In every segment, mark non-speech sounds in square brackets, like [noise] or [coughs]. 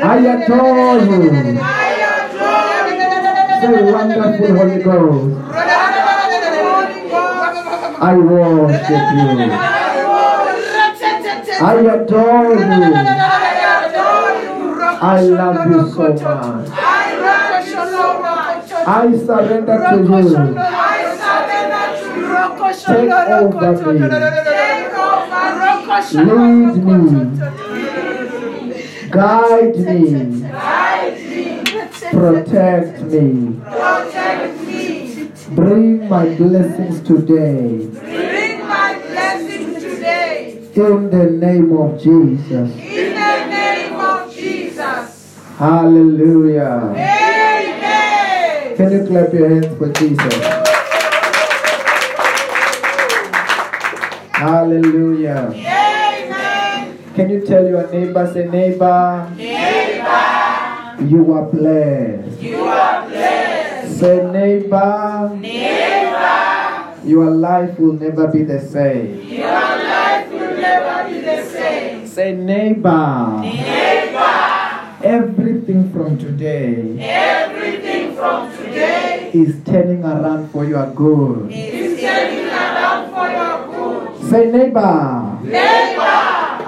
I adore you. Say wonderful Holy Ghost. I worship you. I adore you. So. I love you so much. I you. I surrender to you. Take over me. Lead me. Guide me. Protect me. Bring my blessings today. Bring my blessings today. In the name of Jesus. In the name of Jesus. Hallelujah. Amen. Can you clap your hands for Jesus? Hallelujah. Can you tell your neighbor, say, neighbor, Neighbor, you are blessed. you are blessed. Say, neighbor, Neighbor, your life will never be the same. your life will never be the same. Say, neighbor, Neighbor, everything from today everything from today is turning around for your good. is turning around for your good. Say, neighbor, Neighbor,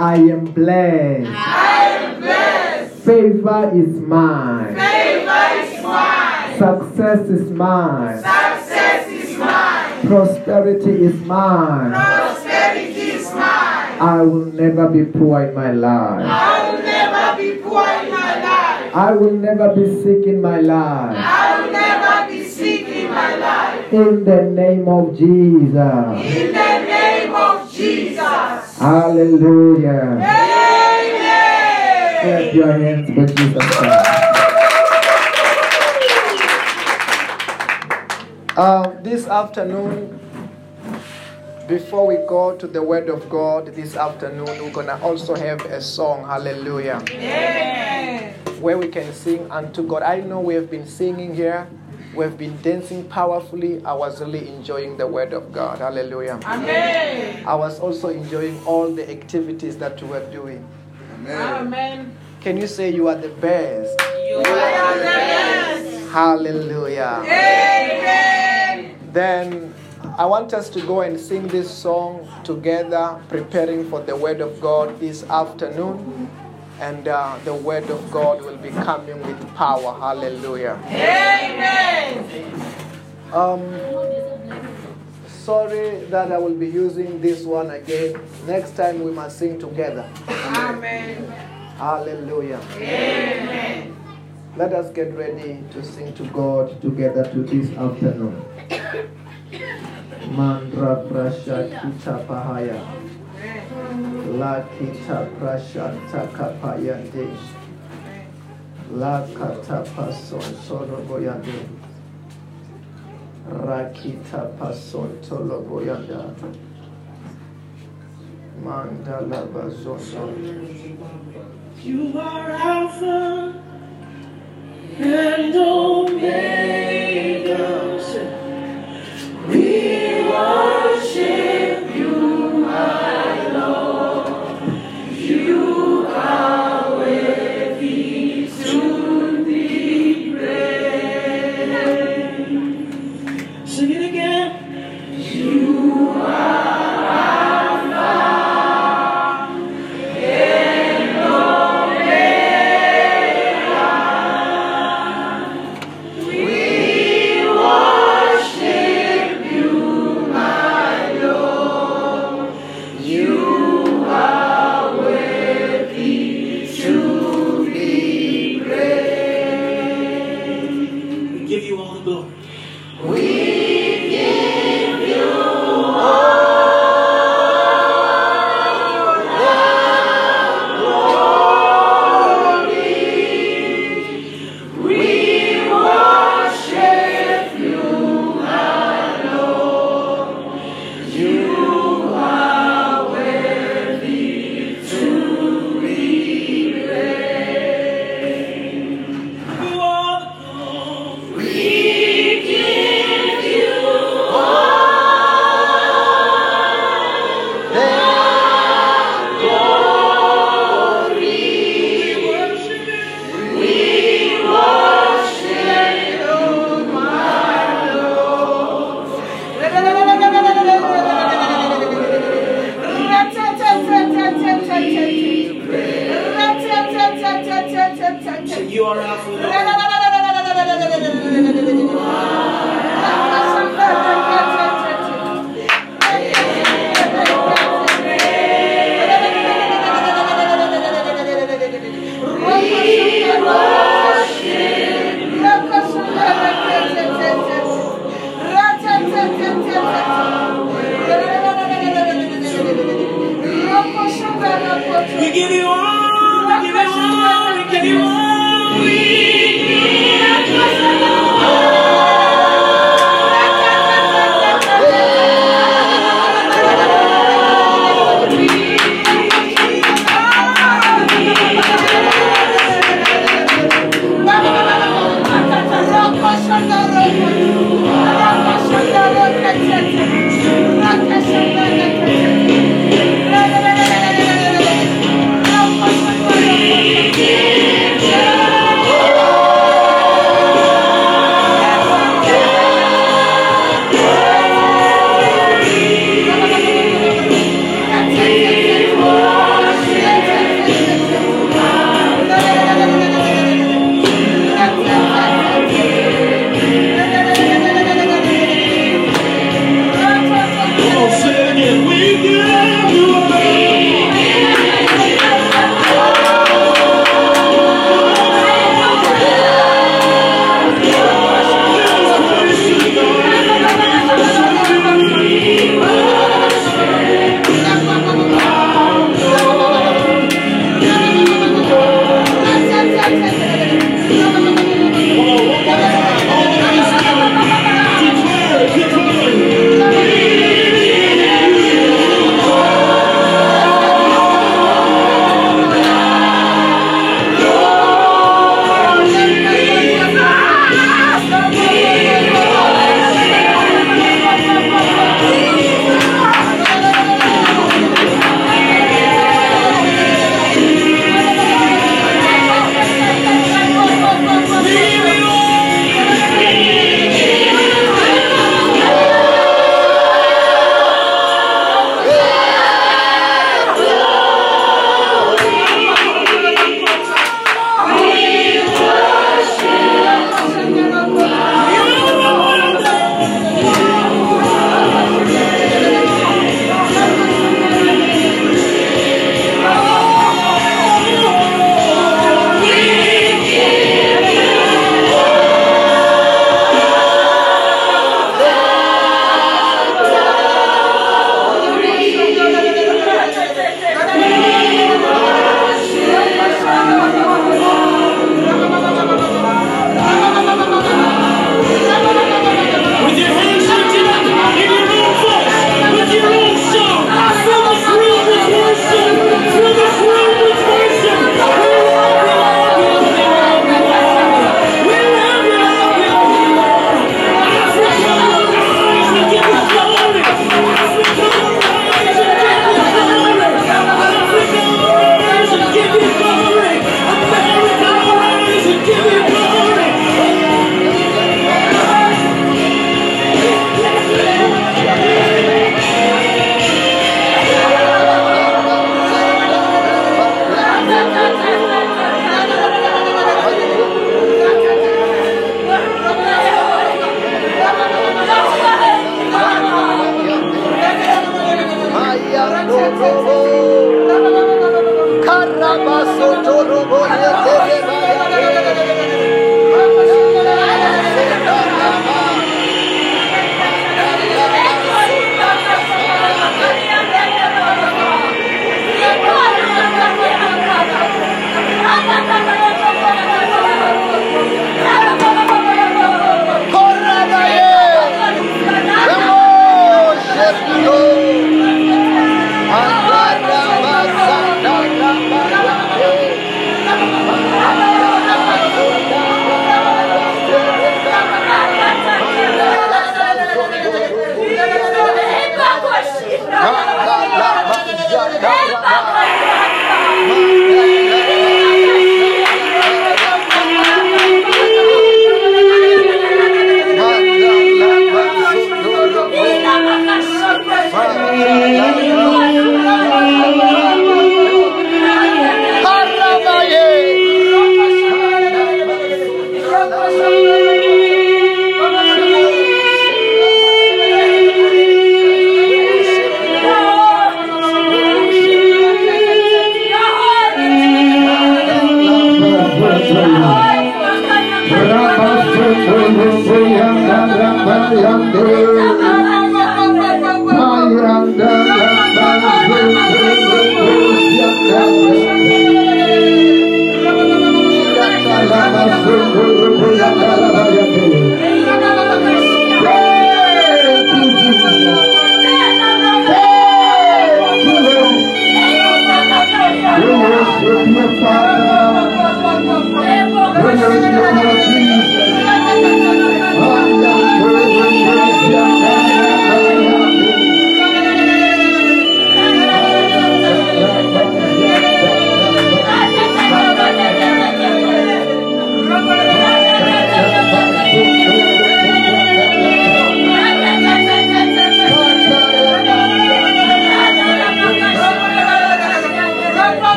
I am blessed. I am blessed. Favor is mine. Favor is mine. Success is mine. Success is mine. Prosperity is mine. Prosperity is mine. I will never be poor in my life. I will never be poor in my life. I will never be sick in my life. I will never be sick in my life. In the name of Jesus. In the name of Jesus. Hallelujah. Clap your hands for Jesus Christ. Uh, this afternoon, before we go to the Word of God this afternoon, we're going to also have a song, Hallelujah, Amen. where we can sing unto God. I know we have been singing here, we've been dancing powerfully. I was really enjoying the Word of God. Hallelujah. Amen. I was also enjoying all the activities that we were doing. Amen. Can you say you are the best? You are the best. Hallelujah. Amen. Then I want us to go and sing this song together, preparing for the Word of God this afternoon. And uh, the Word of God will be coming with power. Hallelujah. Amen. Um, sorry that I will be using this one again. Next time we must sing together. Amen. Hallelujah. Amen. Let us get ready to sing to God together to this afternoon. [coughs] Mandra prasha kita pahaya. La kita prashanta kapayande. La kata pason soroboyande. Rakita pason toloboyanda. Mandala bazondo. You are Alpha and Omega. We worship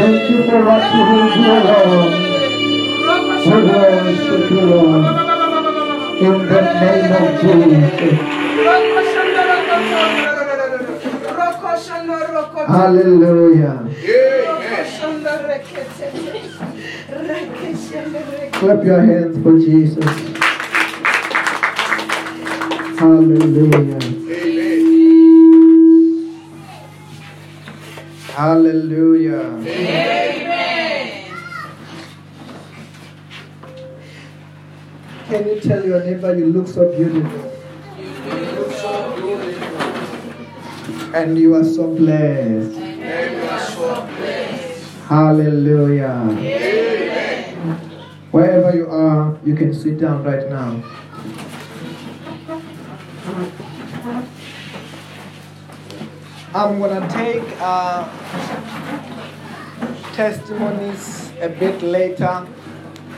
Thank you for what you will do, Lord. We worship you, Lord. In the name of Jesus. Hallelujah. Clap your hands for Jesus. Hallelujah. Hallelujah. Can you tell your neighbor you look so beautiful? And you are so blessed. Hallelujah. Wherever you are, you can sit down right now. I'm gonna take uh, testimonies a bit later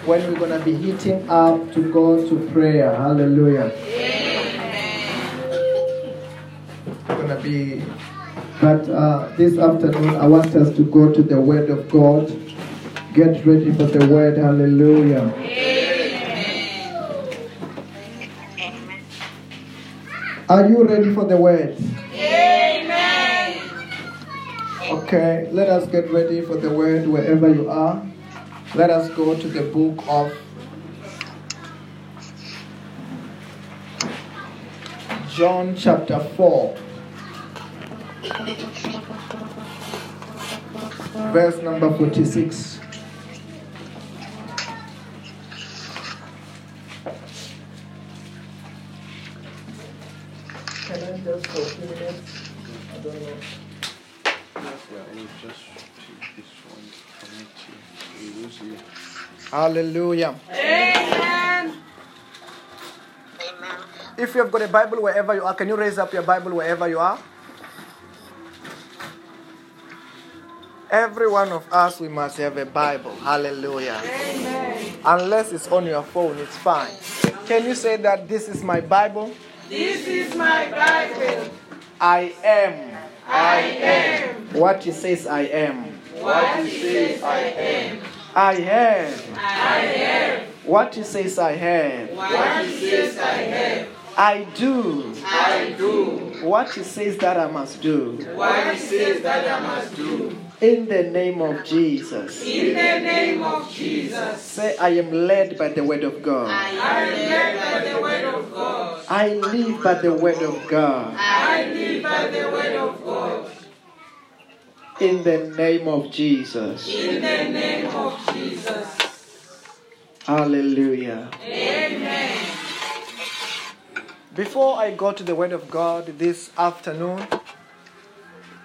when we're gonna be heating up to go to prayer. Hallelujah. We're gonna be, but uh, this afternoon I want us to go to the Word of God. Get ready for the Word. Hallelujah. Are you ready for the Word? Amen. Okay, let us get ready for the word wherever you are. Let us go to the book of John, chapter 4, verse number 46. Can I just for a few minutes? I don't know. Hallelujah. If you have got a Bible wherever you are, can you raise up your Bible wherever you are? Every one of us, we must have a Bible. Hallelujah. Unless it's on your phone, it's fine. Can you say that this is my Bible? This is my Bible. I am I am what it says I am. what it says I am. I have I am what it says I am. what it says I have. I do I do what it says that I must do. what it says that I must do. In the name of Jesus. In the name of Jesus. Say, I am led by the word of God. I am led by the word of God. I live by the word of God. I live by the word of God. In the name of Jesus. In the name of Jesus. Hallelujah. Amen. Before I go to the word of God this afternoon,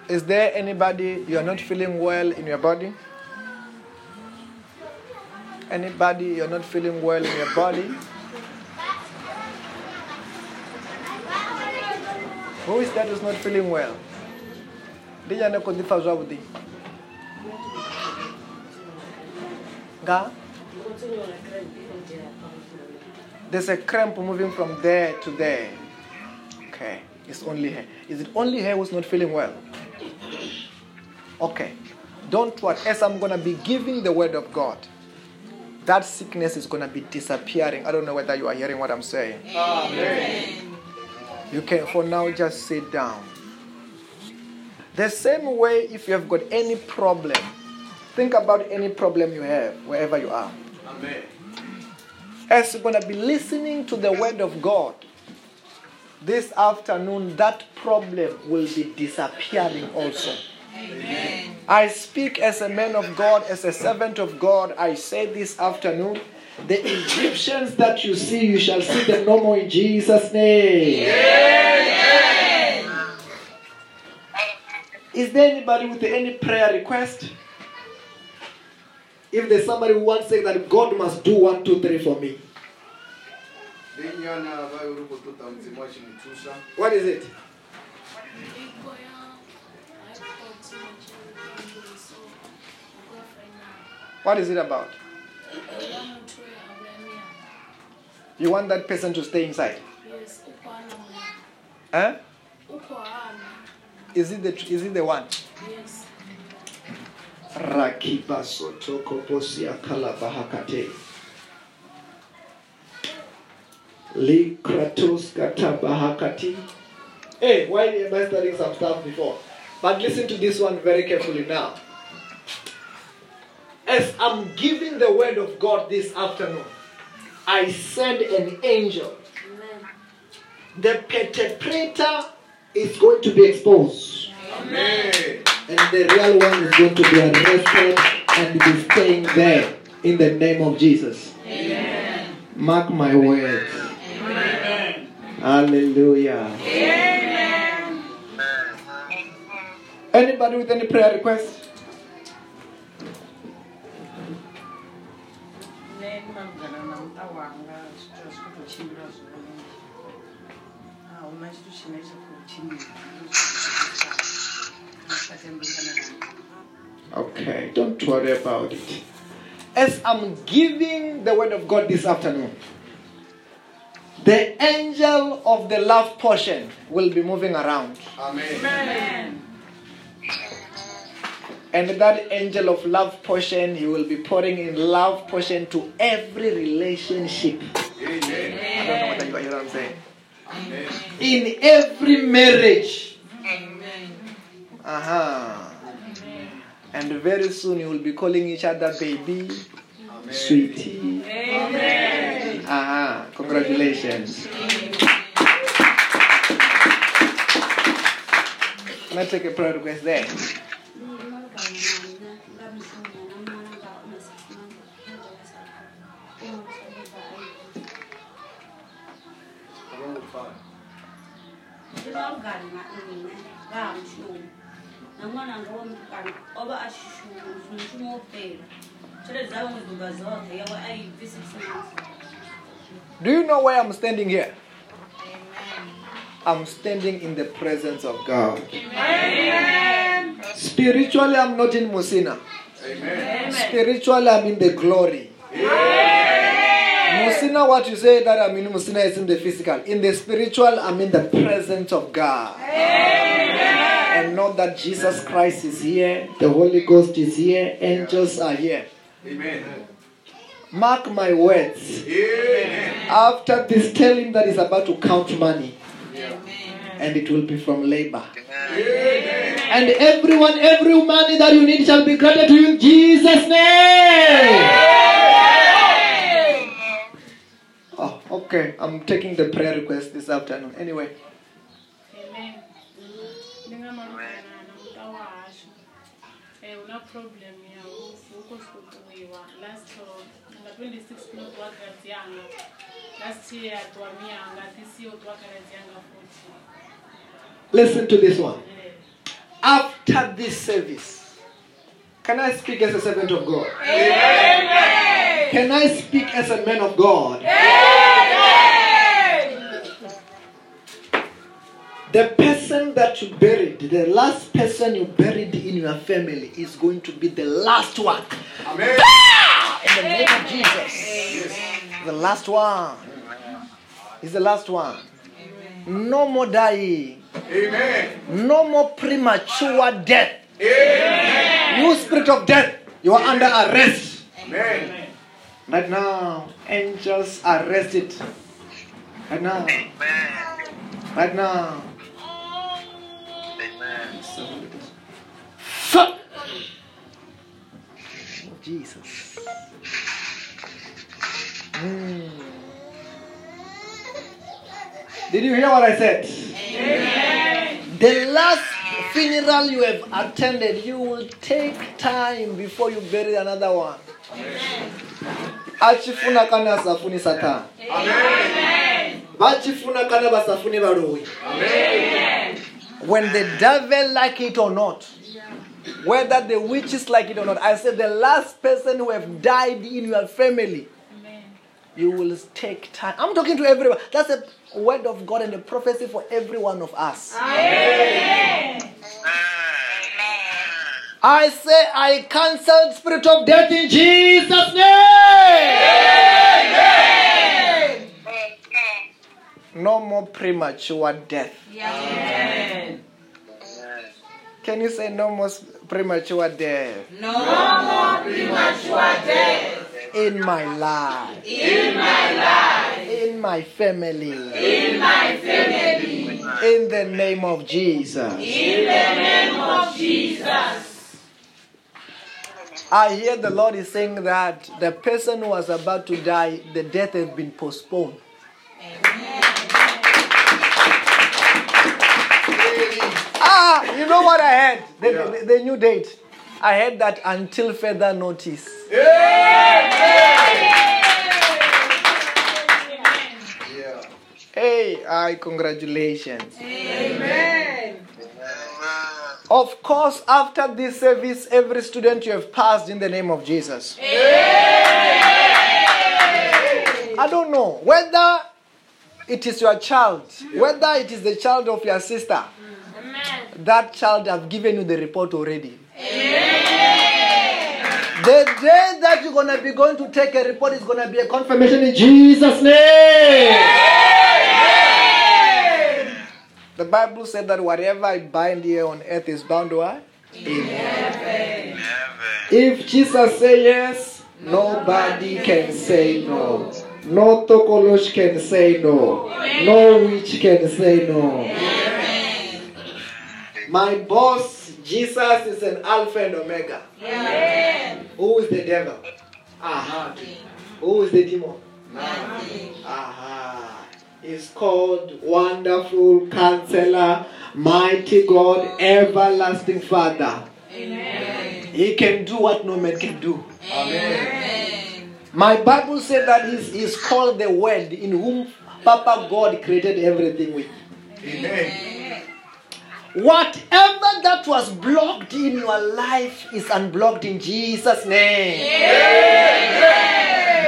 is there anybody you are not feeling well in your body? Anybody you're not feeling well in your body? Who is that who's not feeling well? Ndi nyane kho ḓipfa zwavhuḓi? Nga? There's a cramp moving from there to there. Okay, it's only her. Is it only her who's not feeling well? Okay, don't worry. As I'm gonna be giving the word of God, that sickness is gonna be disappearing. I don't know whether you are hearing what I'm saying. You can, for now, just sit down. The same way, if you have got any problem, think about any problem you have, wherever you are. Amen. As you're going to be listening to the word of God this afternoon, that problem will be disappearing also. I speak as a man of God, as a servant of God. I say this afternoon the Egyptians that you see, you shall see them no more in Jesus' name. Is there anybody with any prayer request? If there's somebody who wants to say that God must do one, two, three for me, Linyana vayo uri kututa mudzimu wachimutsusa. what is it? What is it about? You want that person to stay inside? Yes, Huh? Is it the is it the one? Yes. Rakiba sotoko posia kalabahakate. Likratos katabahakati. Hey, why am I studying some stuff before? But listen to this one very carefully now. As I'm giving the word of God this afternoon, I send an angel. The perpetrator is going to be exposed. Amen. And the real one is going to be arrested and be staying there in the name of Jesus. Mark my words. Hallelujah. Anybody with any prayer request? Ndinogara namuta wanga zvitiro zviri kuchimbira zvakanaka hauna chito chine chekuchimbira Okay, don't worry about it. As I'm giving the word of God this afternoon, the angel of the love portion will be moving around. Amen. And that angel of love portion, he will be pouring in love portion to every relationship. Amen. I don't know whether you hear what I'm saying. Amen. In every marriage. Uh-huh. And very soon you will be calling each other baby, Amen. sweetie. Uh-huh. Congratulations. Can I take a prayer request there? Akangofana. ndinogari naine vamushumu namwananga womukana oba ashishumu mushumu wopera chere dzavo mudhumba zothe yawe aibvi six months Do you know why I'm standing here? I'm standing in the presence of God. Spiritually, I'm not in Musina. Amen. Spiritually, I'm in the glory. Musina, what you say that I'm in Musina is in the physical. In the spiritual, I'm in the presence of God. And know that Jesus Christ is here, the Holy Ghost is here, angels are here. Amen. Mark my words. Amen. After this, tell him that he's about to count money. And it will be from labor. And everyone, every money that you need shall be granted to you in Jesus' name. Okay. I'm taking the prayer request this afternoon. Anyway, ndingamalungana una problem yawo ukosikutuwiwa last nga 26 notwakaradzianga last year twamianga this year twakaradzianga futhi listen to this one. After this service, can I speak as a servant of God? Can I speak as a man of God? The person that you buried, the last person you buried in your family, is going to be the last one. Amen. Ah! In the name of Jesus. Amen. The last one. Is the last one. No more dying. Amen. No more premature death. Amen. You spirit of death, you are under arrest. Amen. Right now, angels arrest it. Right now. Right now. Amen. Fuck. Oh, Jesus. Mm. Did you hear what I said? The last funeral you have attended, you will take time before you bury another one. achifuna kana asafuni satani vachifuna kana vasafuni when the devil like it or not whether the witches like it or not i said the last person who have died in your family you will take time. I'm talking to everyone that's a word of god and a prophecy for every one of us. I say I cancel spirit of death in Jesus' name. No more premature death. Can you say no more premature death? No more premature death. In my life, in my life, in my family, in my family, in the name of Jesus? in the name of Jesus. I hear the Lord is saying that the person who was about to die, the death has been postponed. Ah, you know what I had? The, the, the new date. I had that until further notice. Hey, I congratulations. Amen. Of course, after this service, every student you have passed in the name of Jesus. I don't know whether it is your child, whether it is the child of your sister. That child have given you the report already. The day that you're gonna be going to take a report is gonna be a confirmation in Jesus' name. The Bible said that whatever I bind here on earth is bound to what? In heaven. If Jesus says yes, nobody can say no. No Tokolosh can say no. No witch can say no. My boss, Jesus, is an Alpha and Omega. Who is the devil? Aha. Who is the demon? Aha. He's called Wonderful Counselor, Mighty God, Everlasting Father. Amen. He can do what no man can do. Amen. My Bible said that he's, he's called the Word in whom Papa God created everything with. Whatever that was blocked in your life is unblocked in Jesus' name.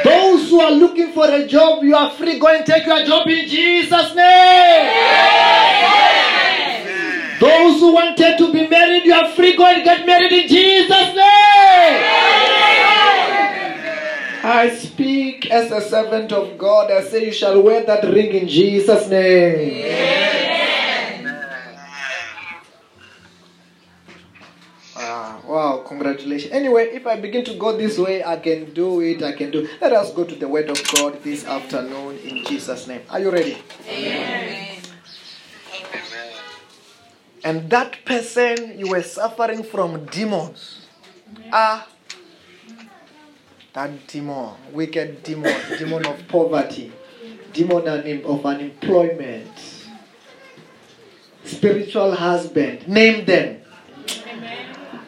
Those who are looking for a job, you are free. Go and take your job in Jesus' name. Those who wanted to be married, you are free. Go and get married in Jesus' name. I speak as a servant of God. I say, You shall wear that ring in Jesus' name. Ah, wow, congratulations. Anyway, if I begin to go this way, I can do it. I can do. Let us go to the Word of God this afternoon in Jesus' name. Are you ready? Amen. And that person you were suffering from demons. Ah, that demon, wicked demon, demon of poverty, demon of unemployment, spiritual husband, name them.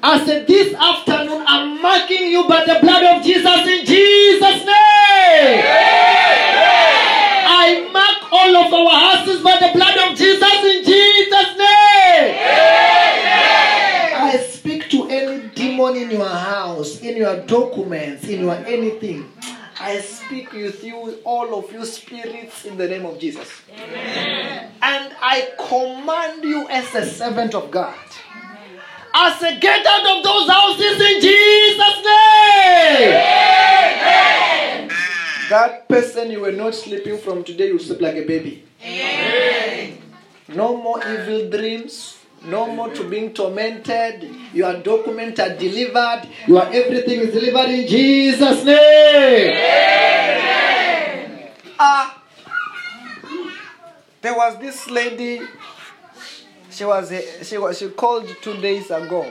I said, This afternoon, I'm marking you by the blood of Jesus in Jesus' name. I mark all of our houses by the blood of Jesus in Jesus' name. I speak to any demon in your house, in your documents, in your anything. I speak with you, all of you spirits, in the name of Jesus. And I command you as a servant of God. I say, get out of those houses in Jesus' name. That person you were not sleeping from today, you sleep like a baby. No more evil dreams. No more to being tormented. Your documents are delivered. Your everything is delivered in Jesus' name. Ah. There was this lady. She was she was she called two days ago.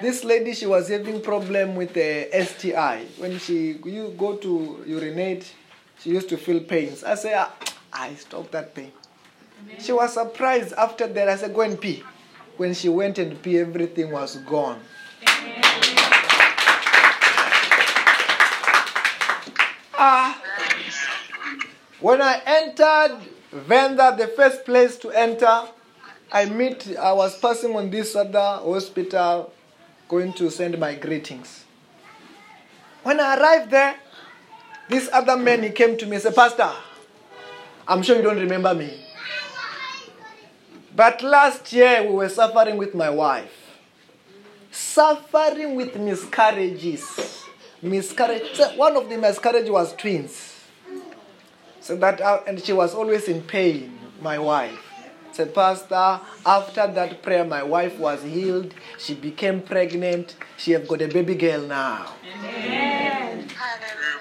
This lady she was having problem with the STI. When she you go to urinate, she used to feel pains. I say ah, I stopped that pain. She was surprised after that. I said go and pee. When she went and pee, everything was gone. Ah. When I entered Venda, the first place to enter, I meet, I was passing on this other hospital, going to send my greetings. When I arrived there, this other man, he came to me and said, Pastor, I'm sure you don't remember me. But last year we were suffering with my wife. Suffering with miscarriages. Miscarriage. One of the miscarriage was twins. So that uh, and she was always in pain, my wife. Said, Pastor, after that prayer, my wife was healed. She became pregnant. She have got a baby girl now.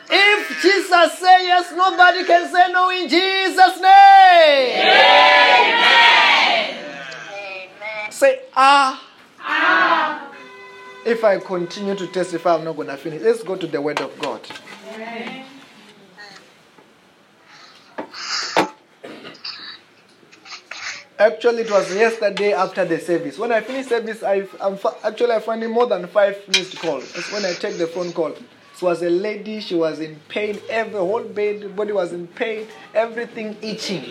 If Jesus say yes, nobody can say no in Jesus' name. Say ah. Ah. If I continue to testify, I'm not going to finish. Let's go to the Word of God. Actually, it was yesterday after the service. When I finished service, I, fa- actually I found more than five missed calls. That's when I take the phone call. It was a lady. She was in pain. Every whole bed, body was in pain. Everything itching.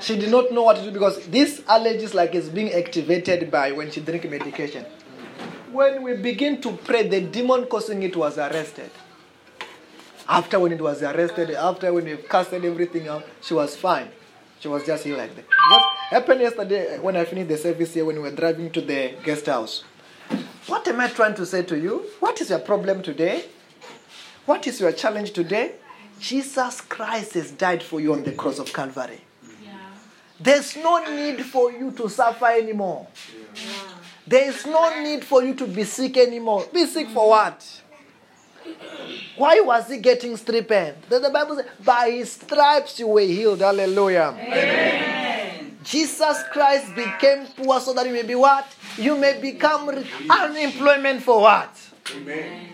She did not know what to do because this allergy is like it's being activated by when she drink medication. When we begin to pray, the demon causing it was arrested. After when it was arrested, after when we casted everything out, she was fine. She was just here like that. What happened yesterday uh, when I finished the service here when we were driving to the guest house? What am I trying to say to you? What is your problem today? What is your challenge today? Jesus Christ has died for you on the cross of Calvary. There's no need for you to suffer anymore. There is no need for you to be sick anymore. Be sick for what? Why was he getting stripped? The, the Bible says, by his stripes you were healed. Hallelujah. Jesus Christ became poor so that you may be what? You may become rich. unemployment for what? Amen.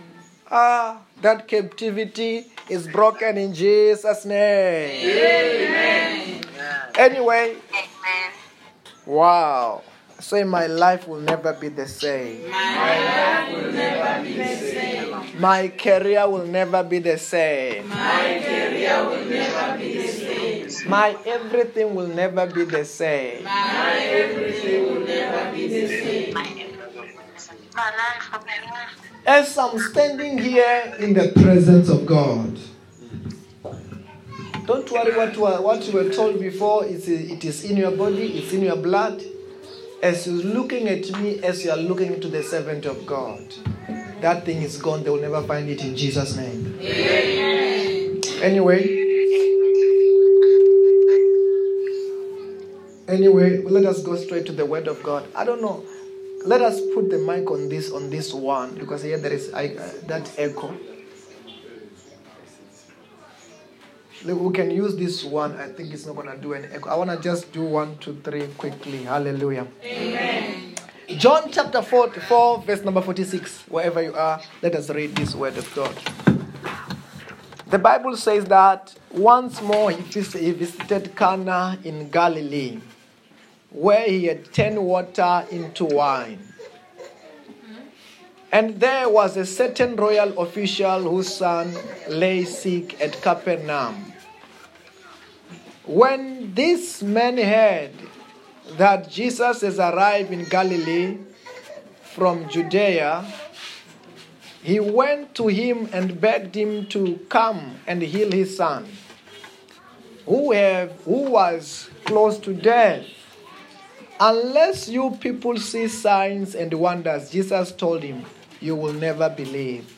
Ah, that captivity is broken in Jesus' name. Anyway, wow. Say, my life will never be the same. My life will never be the same. My career will never be the same. My career will never be the same. My everything will never be the same. My everything will never be the same. As I'm standing here in the presence of God, don't worry what, what you were told before. It's, it is in your body, it's in your blood. As you're looking at me, as you are looking into the servant of God, that thing is gone. They will never find it in Jesus' name. Anyway, anyway, let us go straight to the Word of God. I don't know. Let us put the mic on this on this one because here there is I, uh, that echo. Look, We can use this one. I think it's not going to do any echo. I want to just do one, two, three quickly. Hallelujah. Amen. John chapter 44, verse number 46. Wherever you are, let us read this word of God. The Bible says that once more he he visited Cana in Galilee, where he had turned water into wine. Mm-hmm. And there was a certain royal official whose son lay sick at Capernaum. When this man heard that Jesus has arrived in Galilee from Judea, he went to him and begged him to come and heal his son, who, have, who was close to death. Unless you people see signs and wonders, Jesus told him, you will never believe.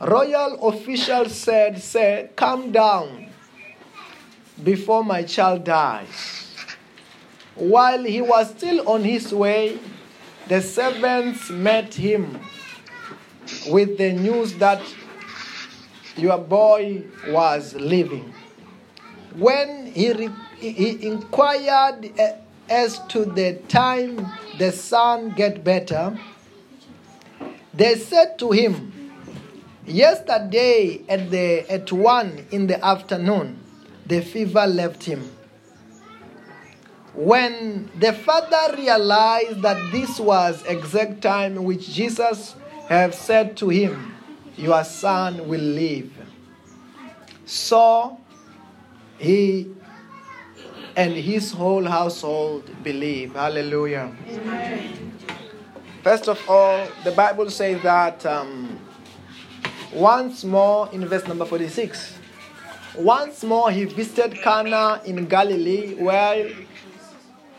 Royal officials said, Say, come down before my child dies. While he was still on his way, the servants met him with the news that your boy was living. when he, re- he- inquired uh, as to the time the son get better, they said to him, Yesterday at the at one in the afternoon, the fever left him. When the father realized that this was exact time which Jesus have said to him, Your son will live. So he and his whole household believe. Hallelujah. First of all, the Bible says that um, once more in verse number 46, once more he visited Cana in Galilee where,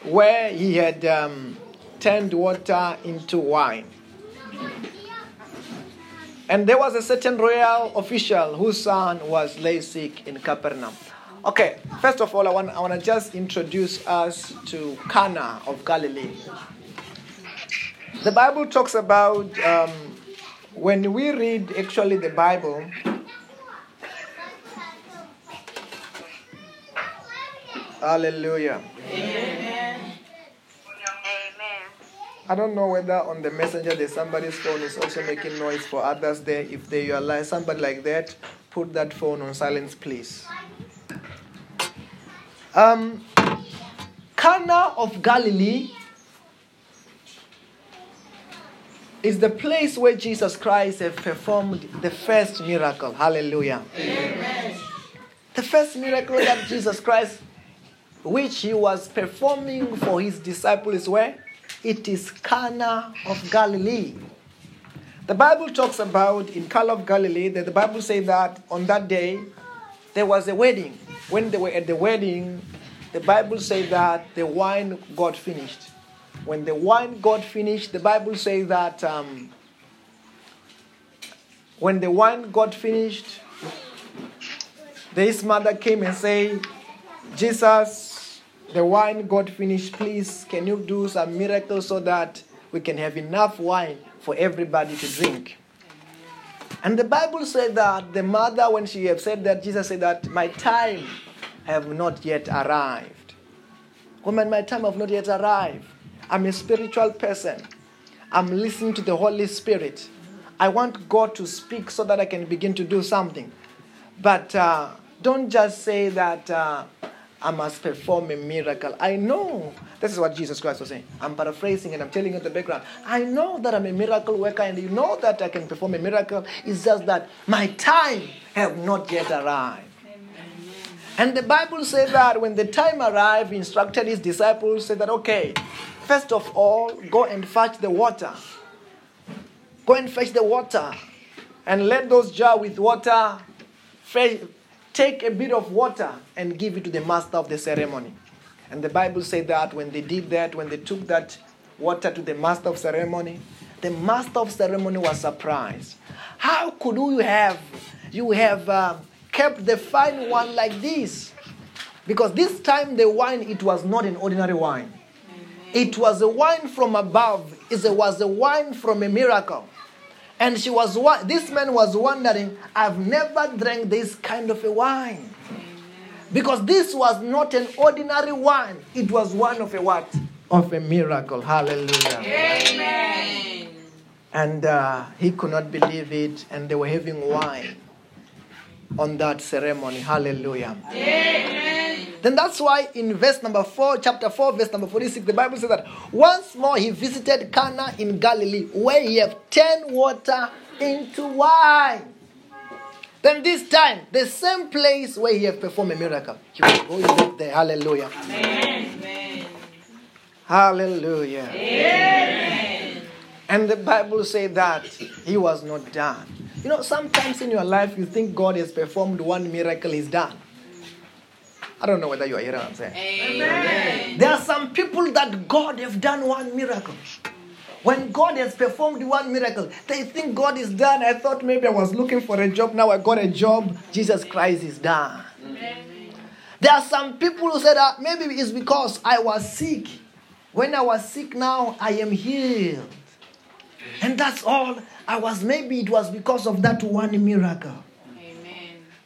where he had um, turned water into wine. And there was a certain royal official whose son was lay sick in Capernaum. Okay, first of all, I want, I want to just introduce us to Cana of Galilee. The Bible talks about um, when we read actually the Bible. Hallelujah. Amen. I don't know whether on the messenger there's somebody's phone is also making noise for others there. If they realize somebody like that, put that phone on silence, please. Um, Cana of Galilee is the place where Jesus Christ has performed the first miracle. Hallelujah. The first miracle that Jesus Christ, which he was performing for his disciples, where? It is Cana of Galilee. The Bible talks about in Cana of Galilee that the Bible says that on that day there was a wedding. When they were at the wedding, the Bible says that the wine got finished. When the wine got finished, the Bible says that um, when the wine got finished, his mother came and said, Jesus, the wine got finished. Please, can you do some miracle so that we can have enough wine for everybody to drink? And the Bible said that the mother, when she have said that, Jesus said that my time have not yet arrived. Woman, my time have not yet arrived. I'm a spiritual person. I'm listening to the Holy Spirit. I want God to speak so that I can begin to do something. But uh, don't just say that uh, I must perform a miracle. I know. This is what Jesus Christ was saying. I'm paraphrasing and I'm telling you the background. I know that I'm a miracle worker and you know that I can perform a miracle. It's just that my time have not yet arrived. And the Bible says that when the time arrived, he instructed his disciples, said that, okay, first of all, go and fetch the water. Go and fetch the water. And let those jar with water, take a bit of water and give it to the master of the ceremony. And the Bible said that when they did that, when they took that water to the master of ceremony, the master of ceremony was surprised. How could you have you have uh, kept the fine wine like this? Because this time the wine it was not an ordinary wine. It was a wine from above. It was a wine from a miracle. And she was wa- this man was wondering, I've never drank this kind of a wine. Because this was not an ordinary wine. It was one of a what? Of a miracle. Hallelujah. Amen. And uh, he could not believe it, and they were having wine on that ceremony. Hallelujah. Amen. Then that's why in verse number 4, chapter 4, verse number 46, the Bible says that once more he visited Cana in Galilee, where he have turned water into wine. Then this time, the same place where he have performed a miracle. He going back there. Hallelujah. Amen. Hallelujah. Amen. And the Bible says that he was not done. You know, sometimes in your life you think God has performed one miracle, he's done. I don't know whether you are hearing what I'm saying. Amen. There are some people that God have done one miracle. When God has performed one miracle, they think God is done. I thought maybe I was looking for a job. Now I got a job. Jesus Christ is done. There are some people who said that maybe it's because I was sick. When I was sick, now I am healed. And that's all. I was maybe it was because of that one miracle.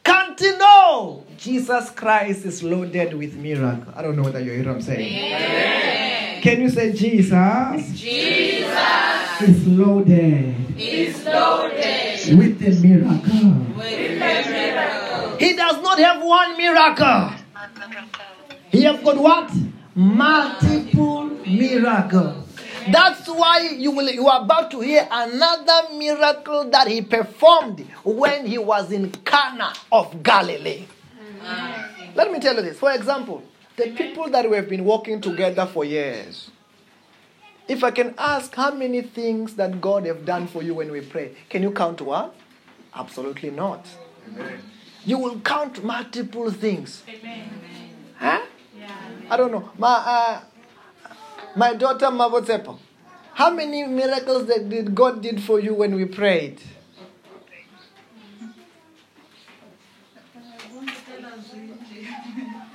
Can't But no, Jesus Christ is loaded with miracle. I don't know whether you hear what I'm saying. Can you say Jesus? Jesus is loaded Is loaded with the miracle. with the miracle. He does not have one miracle. He have got what? Multiple miracle. That's why you will you are about to hear another miracle that he performed when he was in Cana of Galilee. Let me tell you this. For example, the people that we have been working together for years. If I can ask how many things that God have done for you when we pray, can you count one? Absolutely not. You will count multiple things. Amen. Huh? Yeah. I don't know. My, uh, my daughter Mavotsepo, how many miracles that did God did for you when we prayed? [laughs]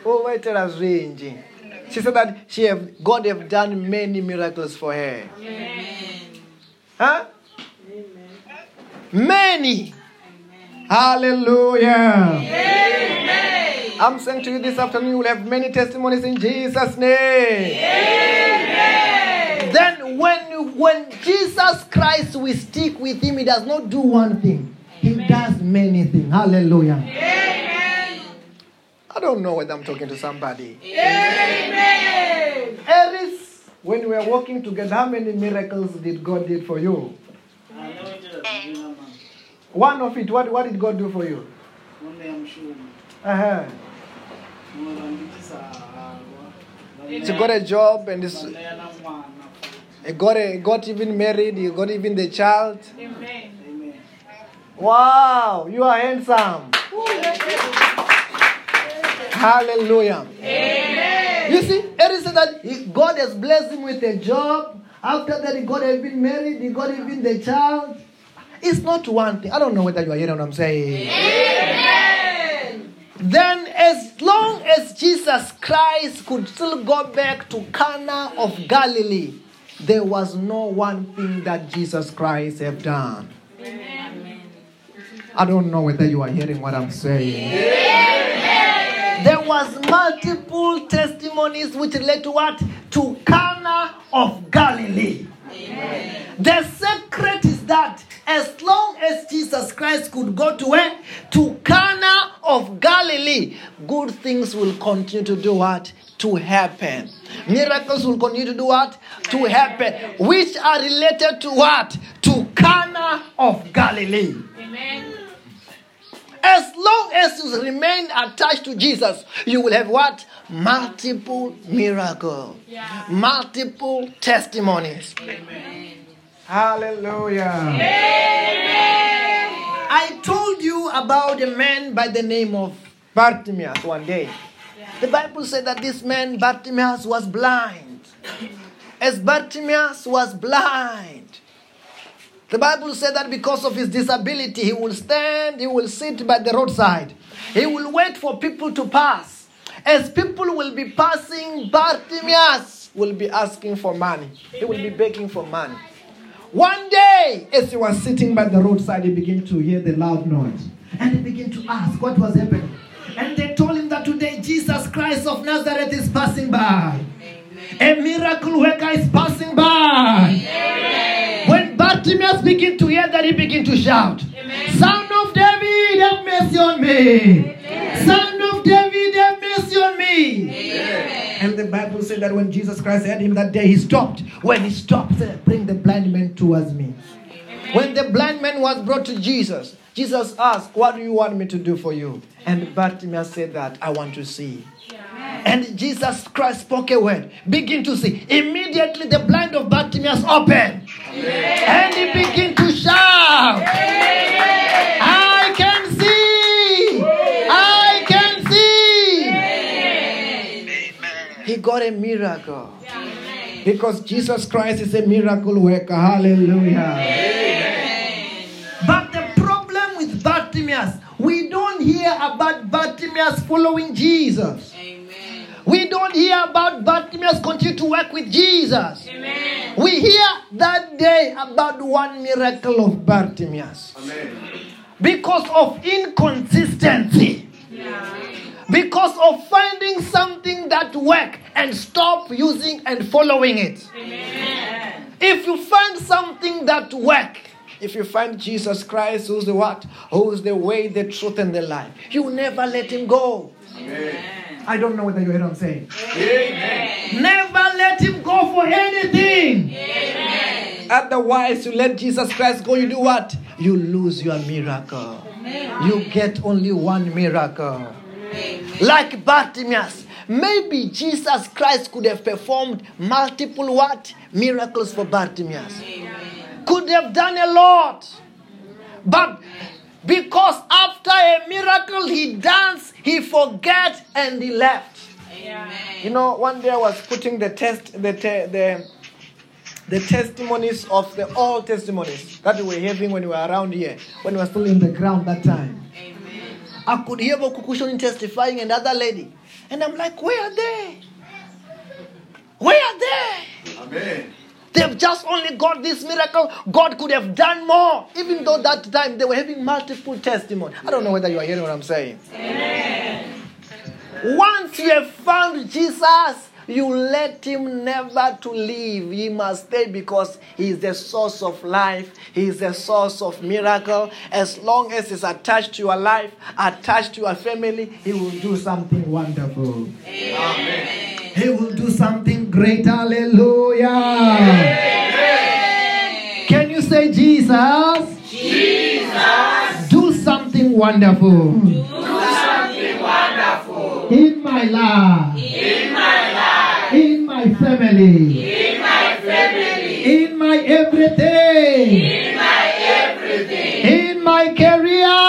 Oh, wait, tell us range. She said that she have God have done many miracles for her. Huh? Many. Hallelujah. I'm saying to you this afternoon, you will have many testimonies in Jesus' name. Then, when, when Jesus Christ will stick with him, he does not do one thing, he does many things. Hallelujah. I don't know whether I'm talking to somebody. Eris, when we were working together, how many miracles did God did for you? One of it, what, what did God do for you? Uh-huh. She got a job and this, he got, a, got even married, he got even the child. Amen. Wow, you are handsome. Hallelujah. You see, Eris said that he- God has blessed him with a job. After that, he got even married, he got even the child. It's not one thing. I don't know whether you are hearing what I'm saying. Then, as long as Jesus Christ could still go back to Cana of Galilee, there was no one thing that Jesus Christ have done. I don't know whether you are hearing what I'm saying. There was multiple testimonies which relate to what? To Cana of Galilee. The secret is that as long as Jesus Christ could go to where? To Cana of Galilee, good things will continue to do what? To happen. Miracles will continue to do what? To happen. Which are related to what? To Cana of Galilee. Amen. As long as you remain attached to Jesus, you will have what? Multiple miracles, Yeah. multiple testimonies. Hallelujah. I told you about a man by the name of Bartimaeus one day. The Bible said that this man, Bartimaeus, was blind. As Bartimaeus was blind, the Bible said that because of his disability, he will stand, he will sit by the roadside. He will wait for people to pass. As people will be passing, Bartimaeus will be asking for money. He will be begging for money. One day, as he was sitting by the roadside, he began to hear the loud noise. And he began to ask what was happening. And they told him that today Jesus Christ of Nazareth is passing by. A miracle worker is passing by. When Bartimaeus began to hear that, he began to shout, Son of David, have mercy on me. Son of David, have mercy on me. And the Bible said that when Jesus Christ had him that day, he stopped. When he stopped, said, bring the blind man towards me. When the blind man was brought to Jesus, Jesus asked, What do you want me to do for you? And Bartimaeus said that, I want to see. And Jesus Christ spoke a word, begin to see. Immediately the blind of Bartimaeus opened. And he began to shout. See. A miracle. Because Jesus Christ is a miracle worker. Hallelujah. But the problem with Bartimaeus, we don't hear about Bartimaeus following Jesus. We don't hear about Bartimaeus continue to work with Jesus. We hear that day about one miracle of Bartimaeus. Amen. Because of inconsistency. Because of finding something that work and stop using and following it. If you find something that work, if you find Jesus Christ, who's the what? Who's the way, the truth, and the life, you never let him go. I don't know whether you hear what I'm saying. Never let him go for anything. Otherwise, you let Jesus Christ go, you do what? You lose your miracle. You get only one miracle. Like Bartimaeus. Maybe Jesus Christ could have performed multiple what? Miracles for Bartimaeus. Could have done a lot. But because after a miracle he danced, he forget and he left. You know, one day I was putting the test, the te- the the testimonies of the old testimonies that we were having when we were around here, when we were still in the ground that time. I could hear Bokukushon testifying and other lady. And I'm like, where are they? Where are they? Amen. They've just only got this miracle. God could have done more. Even though that time they were having multiple testimony. I don't know whether you are hearing what I'm saying. Once you have found Jesus, you let him never to leave. He must stay because he is the source of life. He is the source of miracle. As long as he's attached to your life, attached to your family, he will do something wonderful. He will do something great. Hallelujah. Can you say Jesus? Jesus. Do something wonderful. Do something wonderful. In my life. In my life. In my family. In my family. In my everything. In my everything. In my career.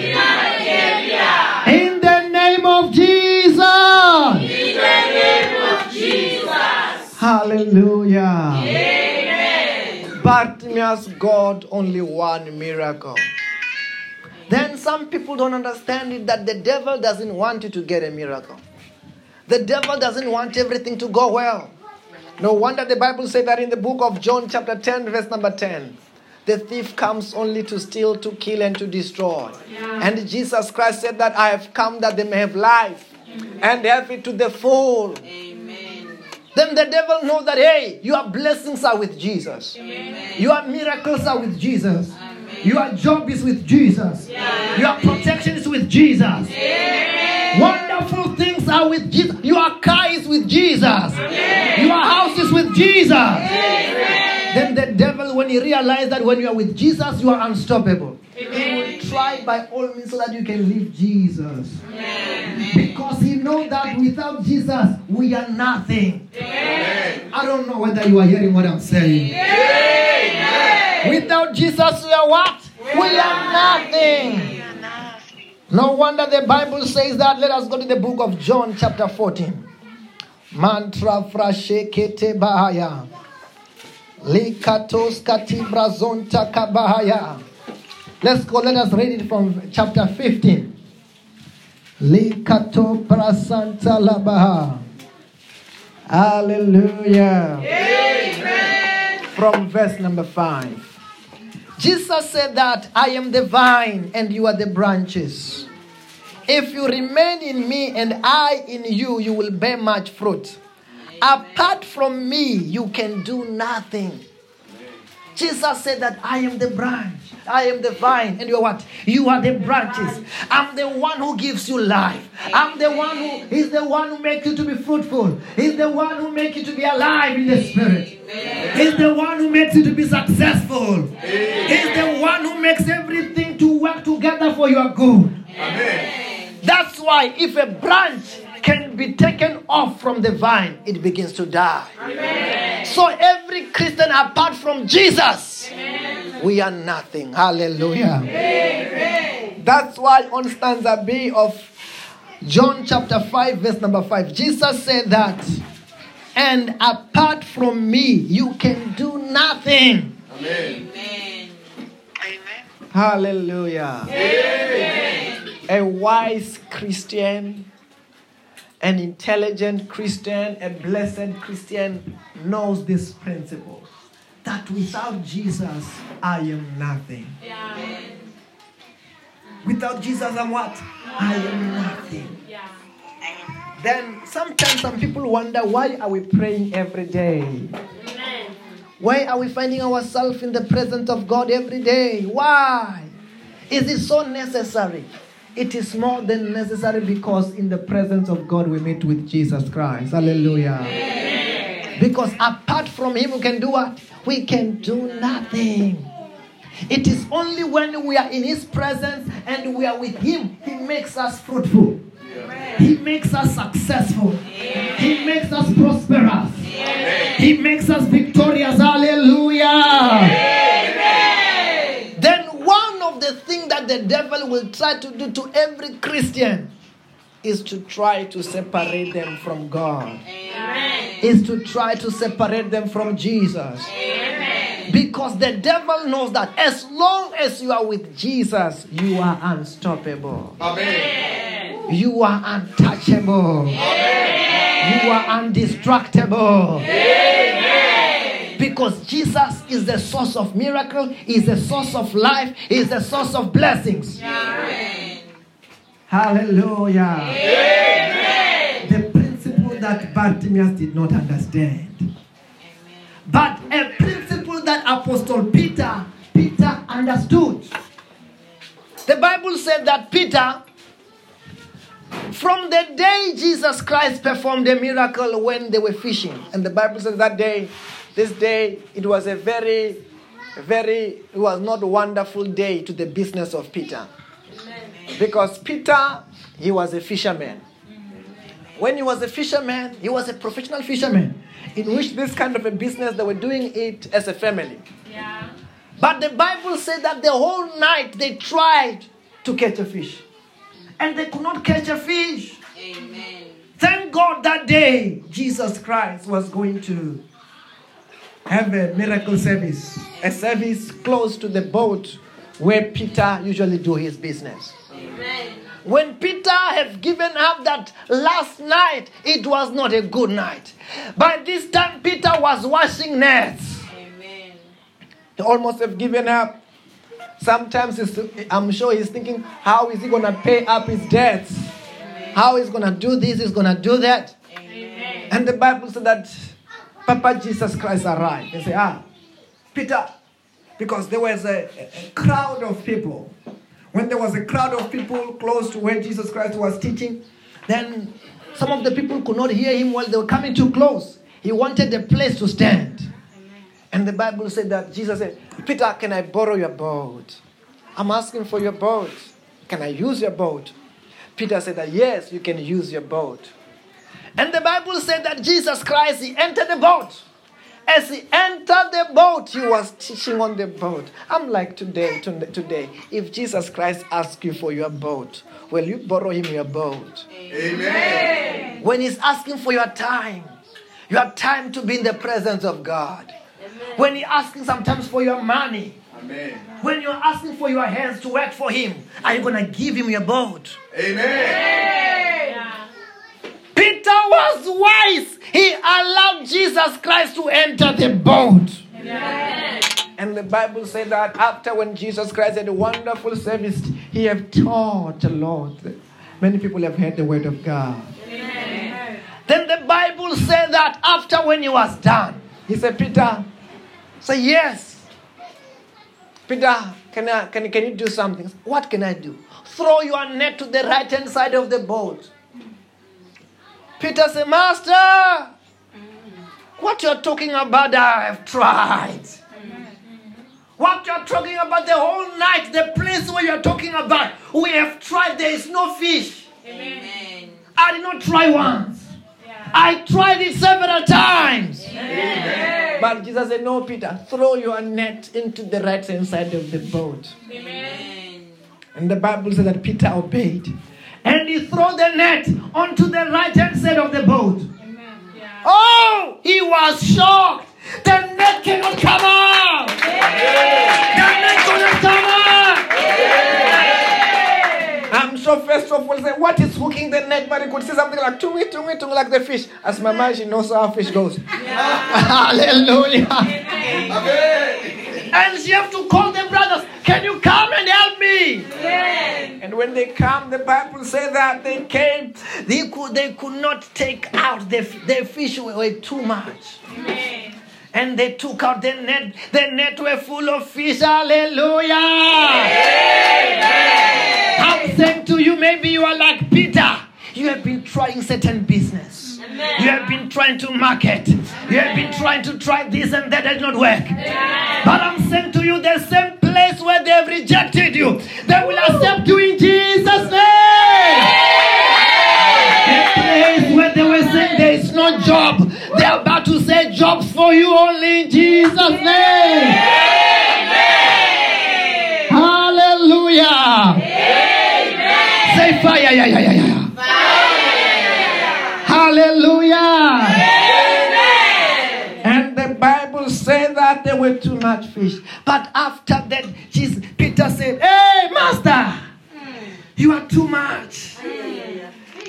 In my career. In the name of Jesus. Hallelujah. Amen. Bartimaeus got only one miracle. Then some people don't understand it that the devil doesn't want you to get a miracle. The devil doesn't want everything to go well. No wonder the Bible says that in the book of John, chapter 10, verse number 10. The thief comes only to steal, to kill, and to destroy. And Jesus Christ said that I have come that they may have life and have it to the full. Then the devil knows that, hey, your blessings are with Jesus. Your miracles are with Jesus. Your job is with Jesus. Your protection is with Jesus. Wonderful things are with Jesus. Your car is with Jesus. Your house is with Jesus. Then the devil, when he realizes that when you are with Jesus, you are unstoppable. He will try by all means so that you can leave Jesus. Because he knows that without Jesus, we are nothing. I don't know whether you are hearing what I'm saying. Without Jesus, we are what? We are nothing. No wonder the Bible says that. Let us go to the book of John, chapter 14. Mantra frashekete bahaya. Likatos katibra zonta kabahaya. Let's go, let us read it from chapter 15. Likato prasanta labaha. Hallelujah. From verse number 5. Jesus said that I am the vine and you are the branches. If you remain in me and I in you, you will bear much fruit. Apart from me, you can do nothing. Jesus said that I am the branch, I am the vine, and you are what? You are the branches. I'm the one who gives you life. I'm the one who is the one who makes you to be fruitful. He's the one who makes you to be alive in the spirit. He's the one who makes you to be successful. He's the one who makes everything to work together for your good. That's why if a branch can be taken off from the vine, it begins to die. So every Christian apart from Jesus, we are nothing. Hallelujah. That's why on stanza B of John chapter 5, verse number 5, Jesus said that, and apart from me, you can do nothing. Amen. Hallelujah. A wise Christian, an intelligent Christian, a blessed Christian knows this principle that without Jesus, I am nothing. Without Jesus, I'm what? I am nothing. Yeah. Then sometimes some people wonder why are we praying every day? Amen. Why are we finding ourselves in the presence of God every day? Why? Is it so necessary? It is more than necessary because in the presence of God we meet with Jesus Christ. Hallelujah. Because apart from Him, we can do what? We can do nothing. It is only when we are in His presence and we are with Him, He makes us fruitful. He makes us successful. He makes us prosperous. He makes us victorious. Hallelujah. Then one of the the devil will try to do to every Christian is to try to separate them from God. Is to try to separate them from Jesus. Because the devil knows that as long as you are with Jesus, you are unstoppable. Amen. You are untouchable. You are undestructible. Because Jesus is the source of miracle, is the source of life, is the source of blessings. Hallelujah. The principle that Bartimaeus did not understand. But a principle that Apostle Peter Peter understood. The Bible said that Peter from the day Jesus Christ performed a miracle when they were fishing, and the Bible says that day, this day, it was a very, very, it was not a wonderful day to the business of Peter. Because Peter, he was a fisherman. When he was a fisherman, he was a professional fisherman, in which this kind of a business, they were doing it as a family. Yeah. But the Bible said that the whole night they tried to catch a fish. And they could not catch a fish. Amen. Thank God that day Jesus Christ was going to have a miracle service. A service close to the boat where Peter usually do his business. When Peter had given up that last night, it was not a good night. By this time, Peter was washing nets. He almost have given up. Sometimes he's, I'm sure he's thinking, how is he going to pay up his debts? How he's going to do this, he's going to do that. Amen. And the Bible said that Papa Jesus Christ arrived and said, Ah, Peter, because there was a, a crowd of people. When there was a crowd of people close to where Jesus Christ was teaching, then some of the people could not hear him while they were coming too close. He wanted a place to stand. And the Bible said that Jesus said, Peter, can I borrow your boat? I'm asking for your boat. Can I use your boat? Peter said that, yes, you can use your boat. And the Bible said that Jesus Christ, he entered the boat. As he entered the boat, he was teaching on the boat. I'm like today, today, if Jesus Christ asks you for your boat, will you borrow him your boat? Amen. When he's asking for your time, your time to be in the presence of God. When he's asking sometimes for your money, Amen. when you're asking for your hands to work for him, are you going to give him your boat? Amen. Yeah. Peter was wise. He allowed Jesus Christ to enter the boat. And the Bible said that after when Jesus Christ had a wonderful service, he have taught the Lord. Many people have heard the word of God. Then the Bible said that after when he was done, he said, Peter, say yes. Peter, can, I, can, can you do something? What can I do? Throw your net to the right hand side of the boat. Peter said, Master, what you're talking about, I have tried. What you're talking about the whole night, the place where you're talking about, we have tried, there is no fish. I did not try once. I tried it several times. But Jesus said, No, Peter, throw your net into the right hand side of the boat. And the Bible says that Peter obeyed. And he threw the net onto the right hand side of the boat. Yeah. Oh, he was shocked. The net cannot come out. The net cannot come out. I'm sure first of all, say, what is hooking the net? But he could say something like tungi, tungi, tungi, like the fish. As my mom, she knows how fish goes. [laughs] Hallelujah. Amen. And she have to call the brothers. Can you come and help me? Amen. And when they come, the Bible says that they came. They could, they could not take out the, the fish were too much. Amen. And they took out the net. The net were full of fish. Hallelujah. I'm saying to you, maybe you are like Peter. You have been trying certain business. You have been trying to market. You have been trying to try this and that did not work. But I'm saying to you, the same place where they have rejected you, they will accept you in Jesus' name. The place where they were saying there is no job, they are about to say jobs for you only in Jesus' name. Hallelujah. Say fire, yeah, yeah, yeah, yeah. Hallelujah. And the Bible says that there were too much fish. But after that, Jesus, Peter said, Hey, Master, you are too much.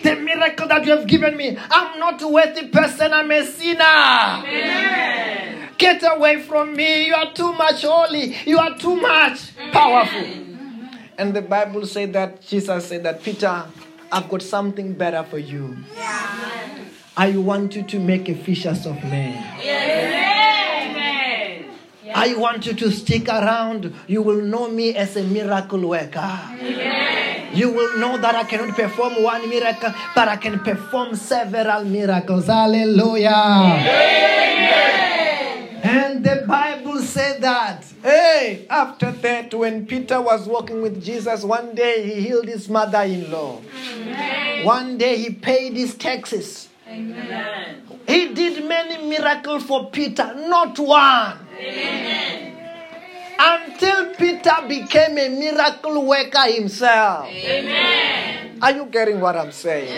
The miracle that you have given me, I'm not a worthy person, I'm a sinner. Get away from me. You are too much holy. You are too much powerful. And the Bible said that Jesus said that Peter, I've got something better for you. I want you to make a fishers of men. Amen. I want you to stick around. You will know me as a miracle worker. You will know that I cannot perform one miracle, but I can perform several miracles. Hallelujah. And the Bible said that. Hey, after that, when Peter was walking with Jesus, one day he healed his mother in law. One day he paid his taxes. He did many miracles for Peter, not one. Until Peter became a miracle worker himself. Amen. Are you getting what I'm saying?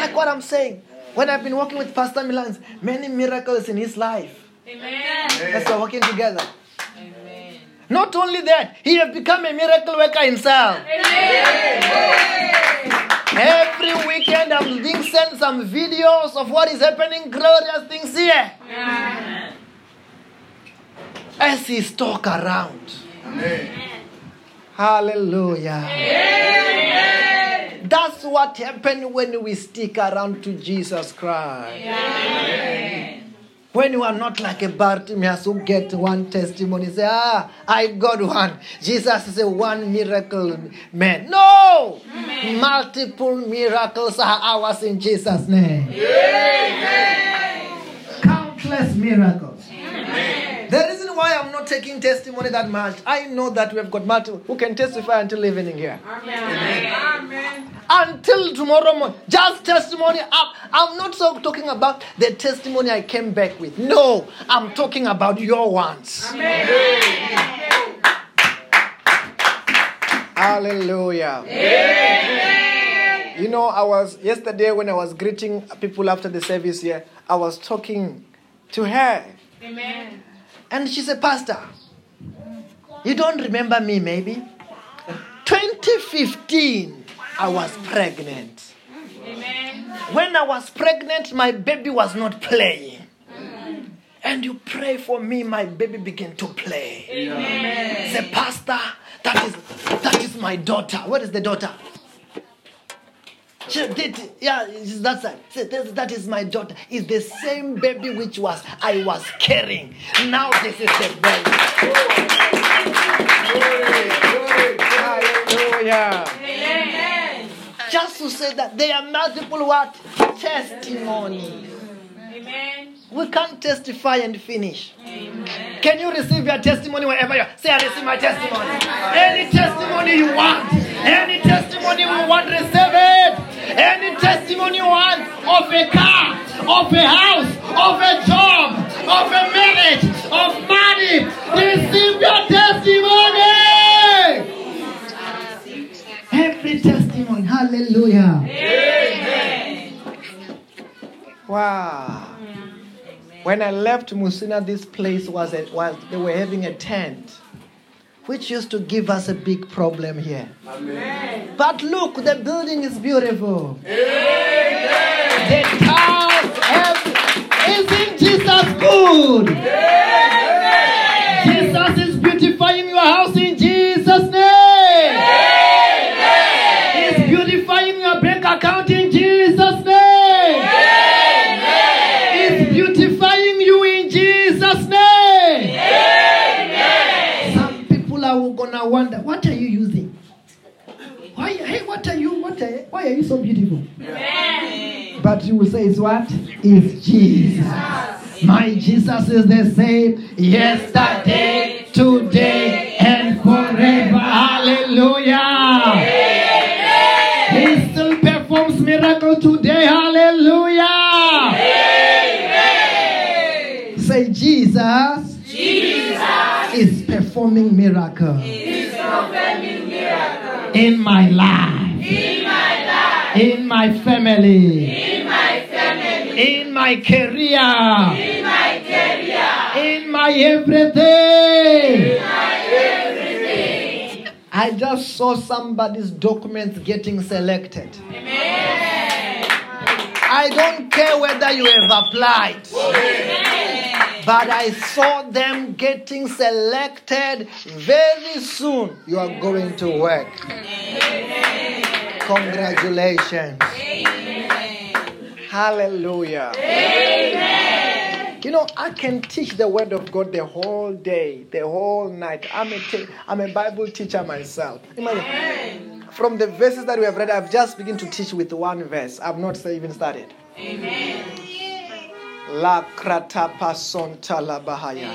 Like what I'm saying. When I've been working with Pastor Milans, many miracles in his life. Amen. As we're working together. Amen. Not only that, he has become a miracle worker himself. Every weekend I'm being sent some videos of what is happening, glorious things here. As he stalk around. Hallelujah. That's what happened when we stick around to Jesus Christ. When you are not like a Bartimaeus who get one testimony, say, ah, I got one. Jesus is a one miracle man. No! Multiple miracles are ours in Jesus' name. Countless miracles. The reason why I'm not taking testimony that much, I know that we have got multiple who can testify until evening here. Amen. Until tomorrow morning. Just testimony up. I'm not so talking about the testimony I came back with. No, I'm talking about your ones. Amen. Hallelujah. You know, I was yesterday when I was greeting people after the service here, I was talking to her. Amen. And she said, Pastor, you don't remember me maybe? 2015, I was pregnant. Amen. When I was pregnant, my baby was not playing. And you pray for me, my baby began to play. Amen. Say, Pastor, that is that is my daughter. What is the daughter? She did, yeah, that's "This- that is my daughter. It's the same baby which was I was carrying. Now this is the baby. Hallelujah. Amen. Just to say that there are multiple what testimonies. Amen. We can't testify and finish. Can you receive your testimony wherever you are? Say, I receive my testimony. Any testimony you want, any testimony you want, receive it. Any testimony you want of a car, of a house, of a job, of a marriage, of money, receive your testimony. Every testimony, hallelujah. Wow. When I left Musina, this place was, a, was they were having a tent. which used to give us a big problem here. But look, the building is beautiful. The tiles have. Isn't Jesus good? Jesus is beautifying your house in Jesus' name. So beautiful. But you will say it's what? It's Jesus. My Jesus is the same yesterday, today, and forever. Hallelujah. He still performs miracle today. Hallelujah. Say Jesus. Is performing miracle. In my life. In my family. In my family. In my career. In my career. In my everything. In my everything. I just saw somebody's documents getting selected. Amen. I don't care whether you have applied. But I saw them getting selected very soon. You are going to work. Congratulations. Hallelujah. You know, I can teach the word of God the whole day, the whole night. I'm a, te- I'm a Bible teacher myself. Imagine. From the verses that we have read, I've just begun to teach with one verse. I've not even started. Sonta la bahaya.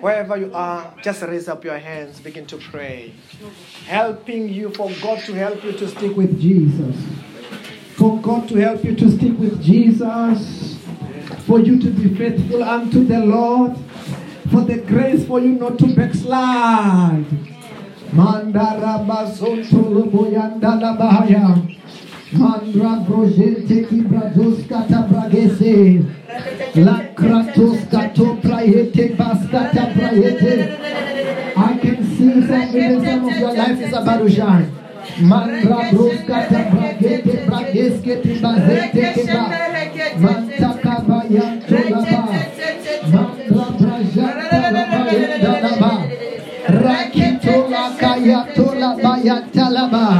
Wherever you are, just raise up your hands, begin to pray. Helping you for God to help you to stick with with Jesus. For God to help you to stick with Jesus. For you to be faithful unto the Lord. For the grace for you not to backslide. Mandara Mandra brojente ki bradus kata bragese. La kratos kato prayete baskata prayete. I can see something in some of your life is about to shine. Mandra broskata bragete brageskete bazete keba. Mantaka bayanto laba. Mandra brajanta laba yenda laba. Rakito la kayato laba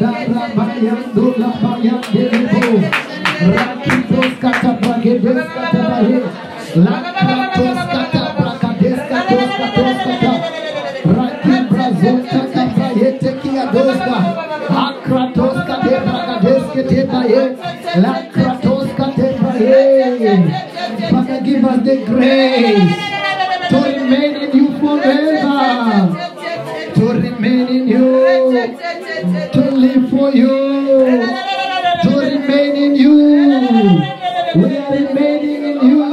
yanta laba. Mandara bayando laba yandelebo. Rakitos kata bragedes kata bahe. Lakratos kata bragades katos katos kata. Raki brazonta kata yete kia doska. Akratos kate bragades kete bahe. Lakratos kate bahe. Father, give us the grace to remain in you forever. To remain in you. To live for you. To remain in you. We are remaining in you.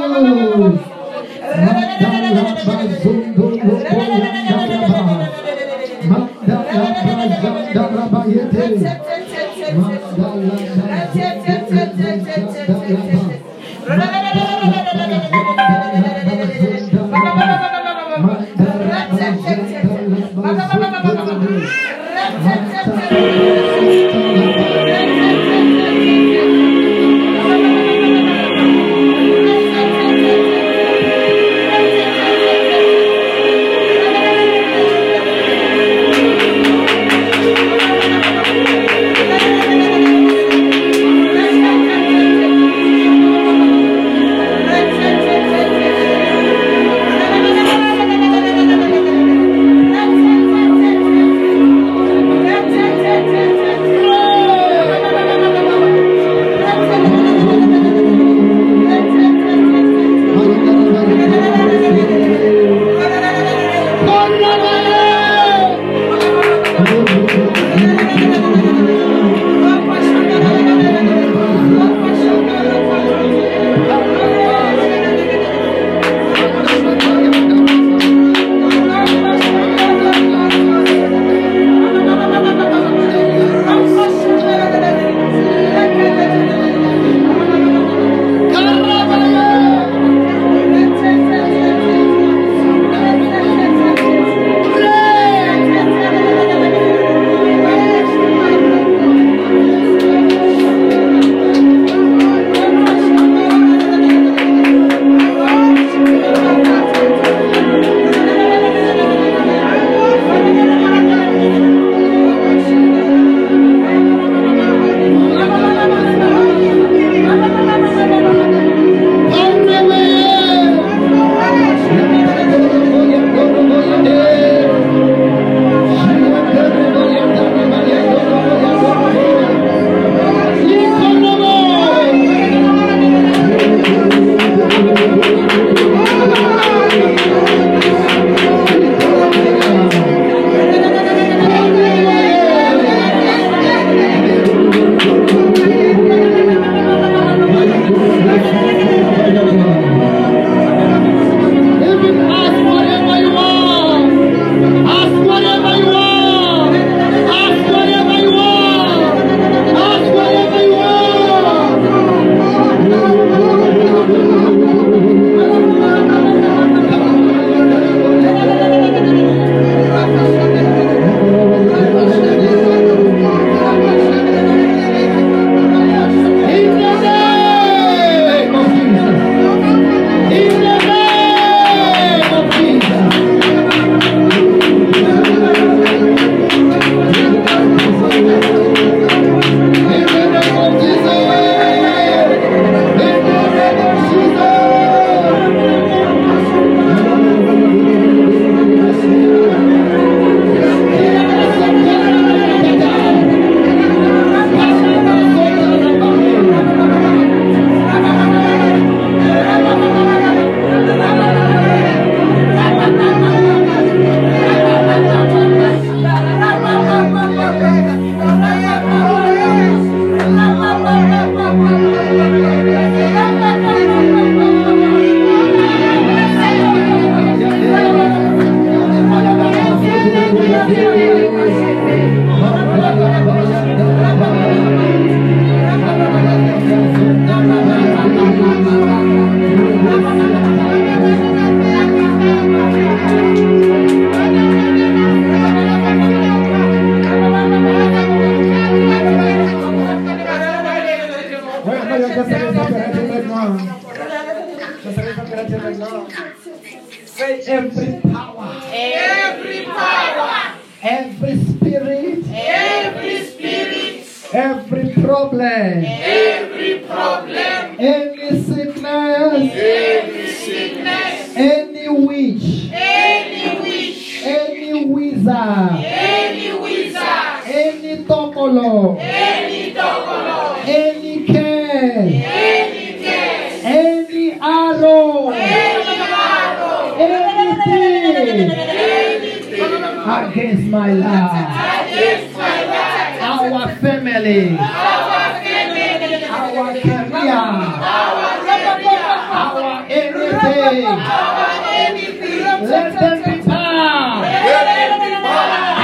Let them be.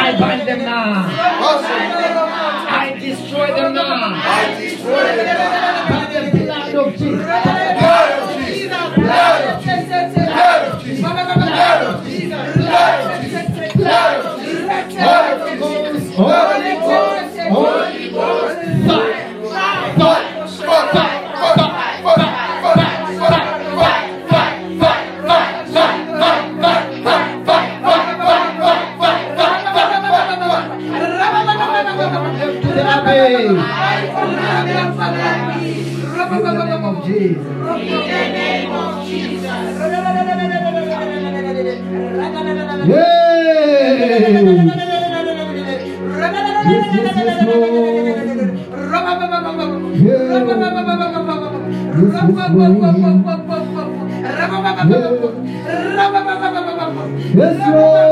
I bind them now. I destroy them now. I destroy them now. Holy Ghost. Holy Yes, Lord.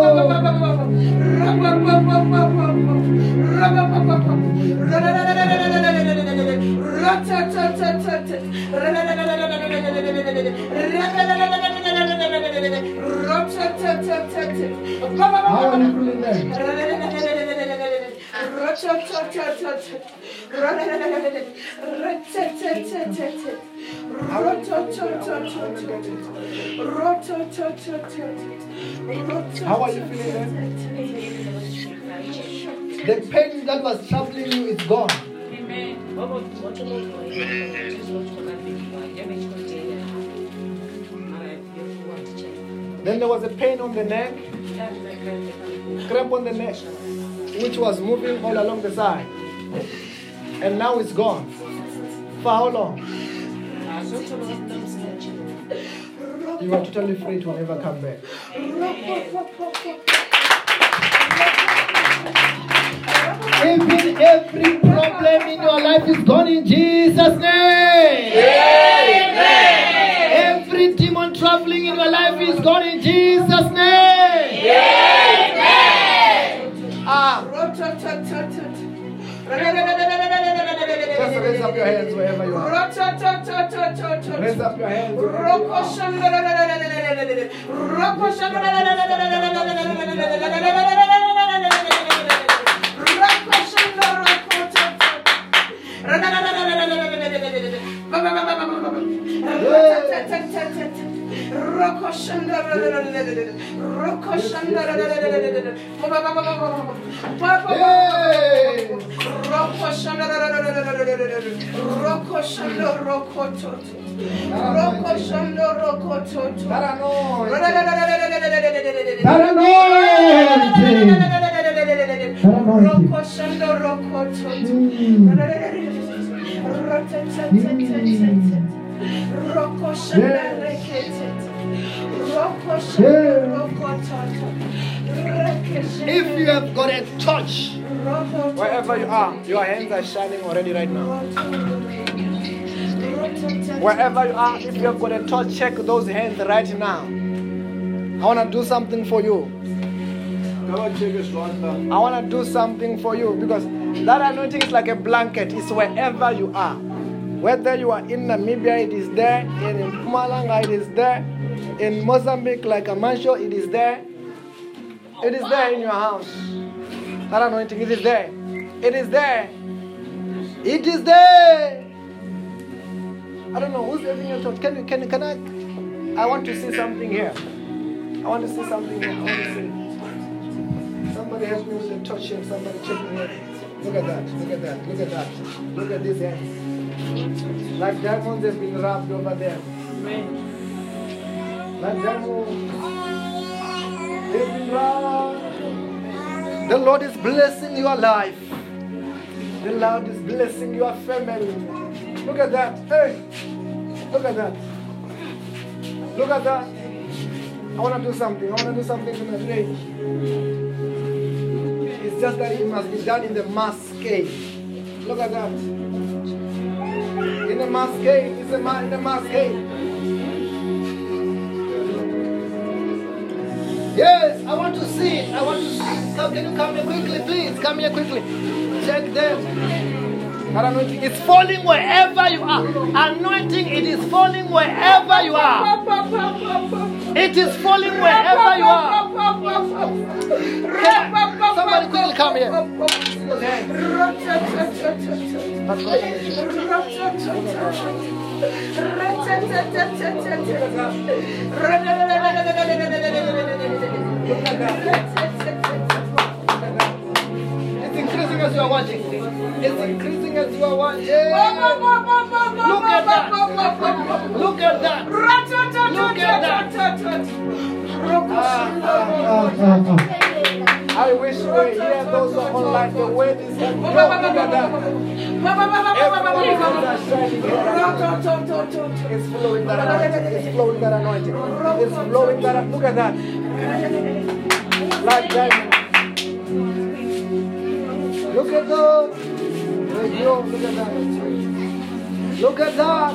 How are you feeling? The pain that was troubling you is gone. Then there was a pain on the neck, cramp on the neck, which was moving all along the side. And now it's gone. For how long? You are totally free to never come back. Even every problem in your life is gone in Jesus' name. Every demon traveling in your life is gone in Jesus' name. Ah, just you If you have got a touch, wherever you are, your hands are shining already right now. Wherever you are, if you have got a touch, check those hands right now. I want to do something for you. I want to do something for you because that anointing is like a blanket. It's wherever you are. Whether you are in Namibia, it is there. In Mpumalanga, it is there. In Mozambique, like Amancho, it is there. It is there in your house. That anointing, it is there. It is there. It is there. I don't know who's having your thought. Can you, can, can I? I want to see something here. I want to see something here. I want to see. Somebody help me with the touch here. Somebody check me here. Look at that. Look at that. Look at that. Look at these hands. Like diamonds have been wrapped over them. Like diamonds. They've been. The Lord is blessing your life. The Lord is blessing your family. Look at that. Hey. Look at that. Look at that. I want to do something. I want to do something today. It's just that it must be done in the masquerade. Look at that. In the masquerade. It's a ma- in the masquerade. Yes, I want to see it. I want to see. Come, can you come here quickly, please? Come here quickly. Check them. That anointing is falling wherever you are. Anointing, it is falling wherever you are. It is falling wherever you are. Somebody quickly come here. That's you are watching. It's increasing as you are watching. Look at that. Look at that. Look at that. I wish we were here. Those who are online, the word is that. Look at that. Everyone are shining. It's flowing that anointing. It's flowing that anointing. It's flowing that. Look at that. Like. That. Go. Look at that. Look at that.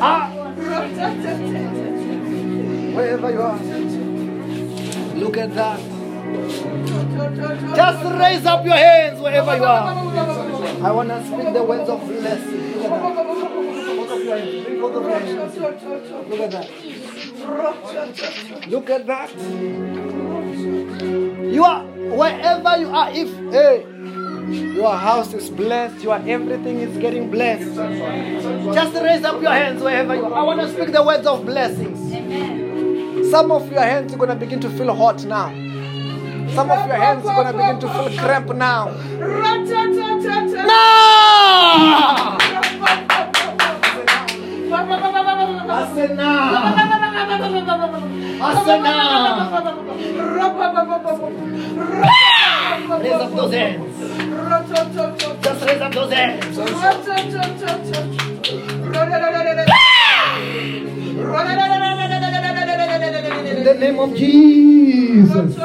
Ah. Wherever you are. Look at that. Just raise up your hands wherever you are. I want to speak the words of blessing. Look at that. Look at that. Look at that. You are wherever you are. If hey, your house is blessed, your everything is getting blessed. Just raise up your hands wherever you are. I want to speak the words of blessings. Some of your hands are gonna begin to feel hot now. Some of your hands are gonna begin to feel cramp now. Now! I said now. Now. Raise up those hands. Just raise up those hands. In the name of Jesus.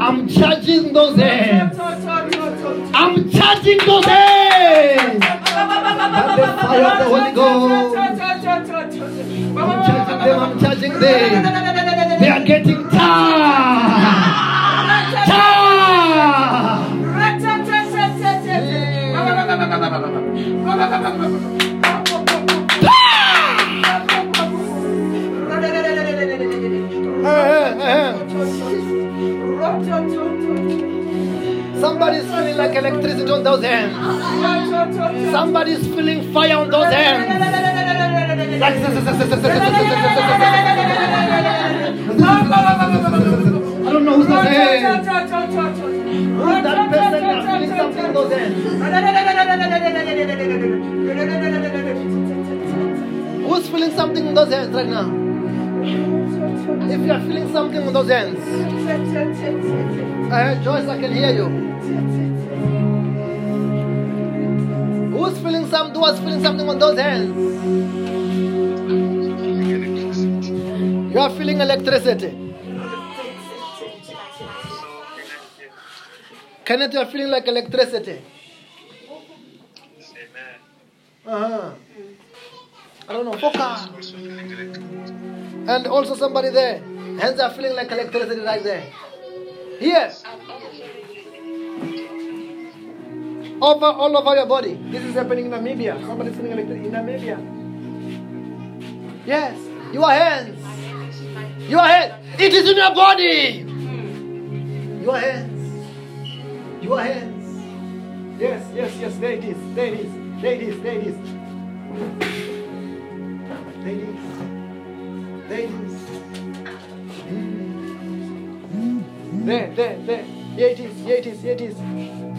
I'm charging those hands. I'm charging those hands. By the fire of the Holy Ghost. I'm charging them. I'm charging them. They are getting tired. Tired. Electricity on those hands. Somebody's feeling fire on those hands. I don't know who's that. Who's person feeling something on those hands? Who's feeling something on those hands right now? If you are feeling something on those hands, uh, Joyce, I can hear you. Was feeling something on those hands? You are feeling electricity. Kenneth, you are feeling like electricity. Uh-huh. I don't know. Focus. And also somebody there. Hands are feeling like electricity right there. Here. Over all over your body. This is happening in Namibia. Somebody's feeling electricity in Namibia. Yes. Your hands. Your head. It is in your body. Your hands. Your hands. Yes, yes, yes. There it is. There it is. There it is. There it is. There it is. There it is. Mm. Mm. There, there, there. Here it is. Here it is. Here it is.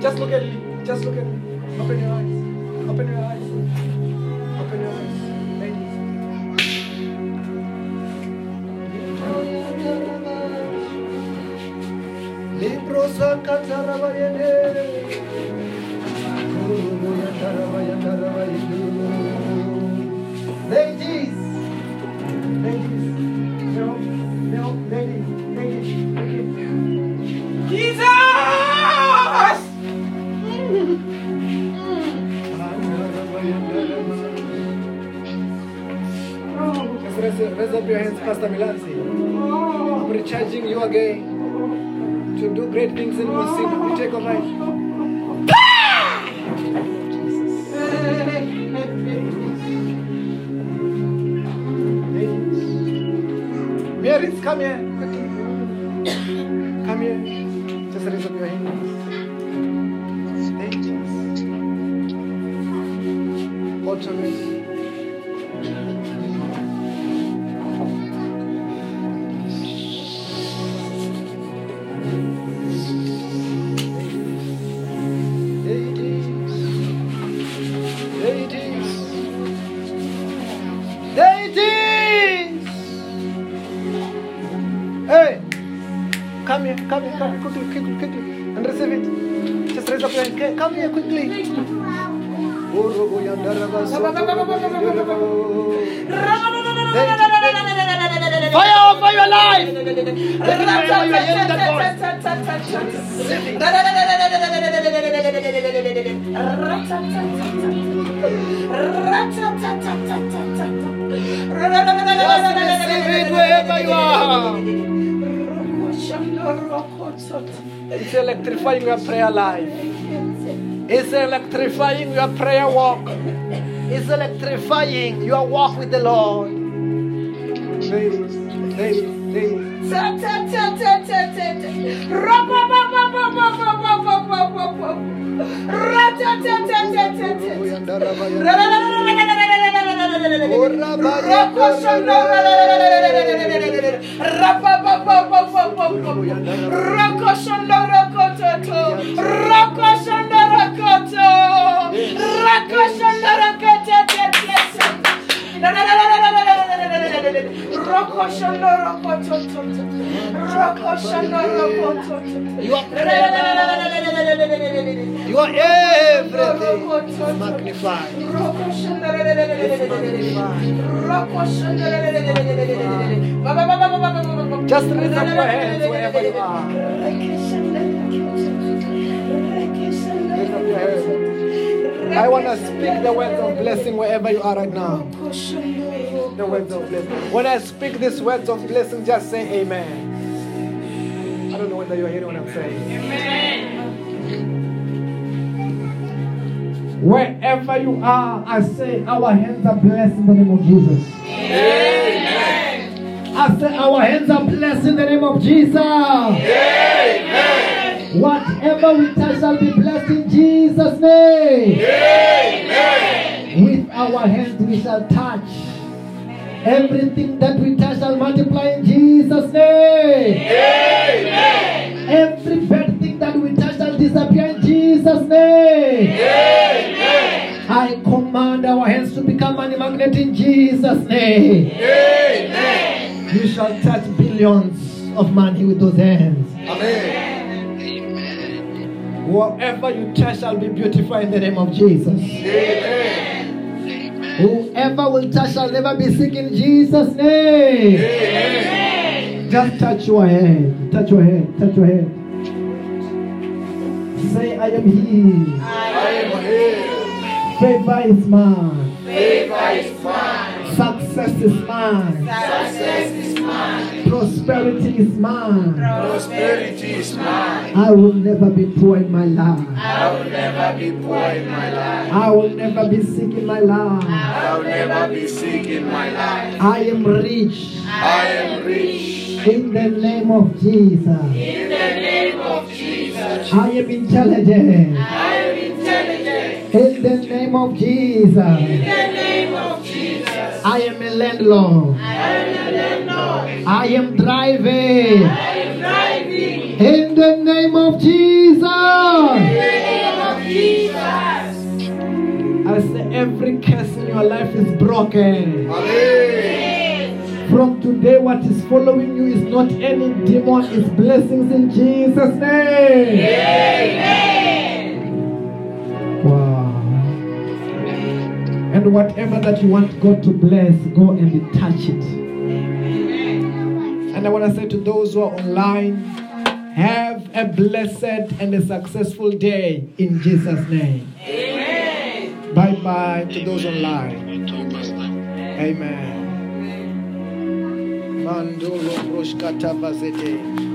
Just look at me. Just look at me. Open your eyes. Open your eyes. Open your eyes. Ladies. Ladies. No, no. Ladies. Ladies. Jesus! Just raise, raise up your hands, Pastor Milanzi. I'm recharging you again to do great things in Musima. You take a over. Mary's, come here. Electrifying your prayer life. It's electrifying your prayer walk. It's electrifying your walk with the Lord. You everything. Just raise up your hands wherever you are. Raise up your hands. I want to speak the words of blessing wherever you are right now. The words of blessing. When I speak these words of blessing, just say amen. I don't know whether you're hearing what I'm saying. Wherever you are, I say our hands are blessed in the name of Jesus. I say our hands are blessed in the name of Jesus. Whatever we touch shall be blessed in Jesus' name. With our hands we shall touch. Everything that we touch shall multiply in Jesus' name. Every bad thing that we touch shall disappear in Jesus' name. I command our hands to become money magnet in Jesus' name. You shall touch billions of money with those hands. Amen. Amen. Whatever you touch shall be beautified in the name of Jesus. Amen. Whoever will touch shall never be sick in Jesus' name. Just touch your head. Touch your head. Touch your head. Say, I am healed. I am healed. Favor is mine. Favor is mine. Success is mine. Success is mine. Prosperity is mine. Prosperity is mine. I will never be poor in my life. I will never be poor in my life. I will never be sick in my life. I will never be sick in my life. I am rich I am rich. in the name of Jesus. In the name of Jesus. I am intelligent I am intelligent. In the name of Jesus. In the name of Jesus. I am a landlord. I am a landlord. I am driving I am driving. in the name of Jesus. In the name of Jesus. I say every curse in your life is broken. From today, what is following you is not any demon, it's blessings in Jesus' name. And whatever that you want God to bless, go and touch it. And I want to say to those who are online, have a blessed and a successful day in Jesus' name. Bye bye to those online. Amen. Mandolo Roshkata Vazete.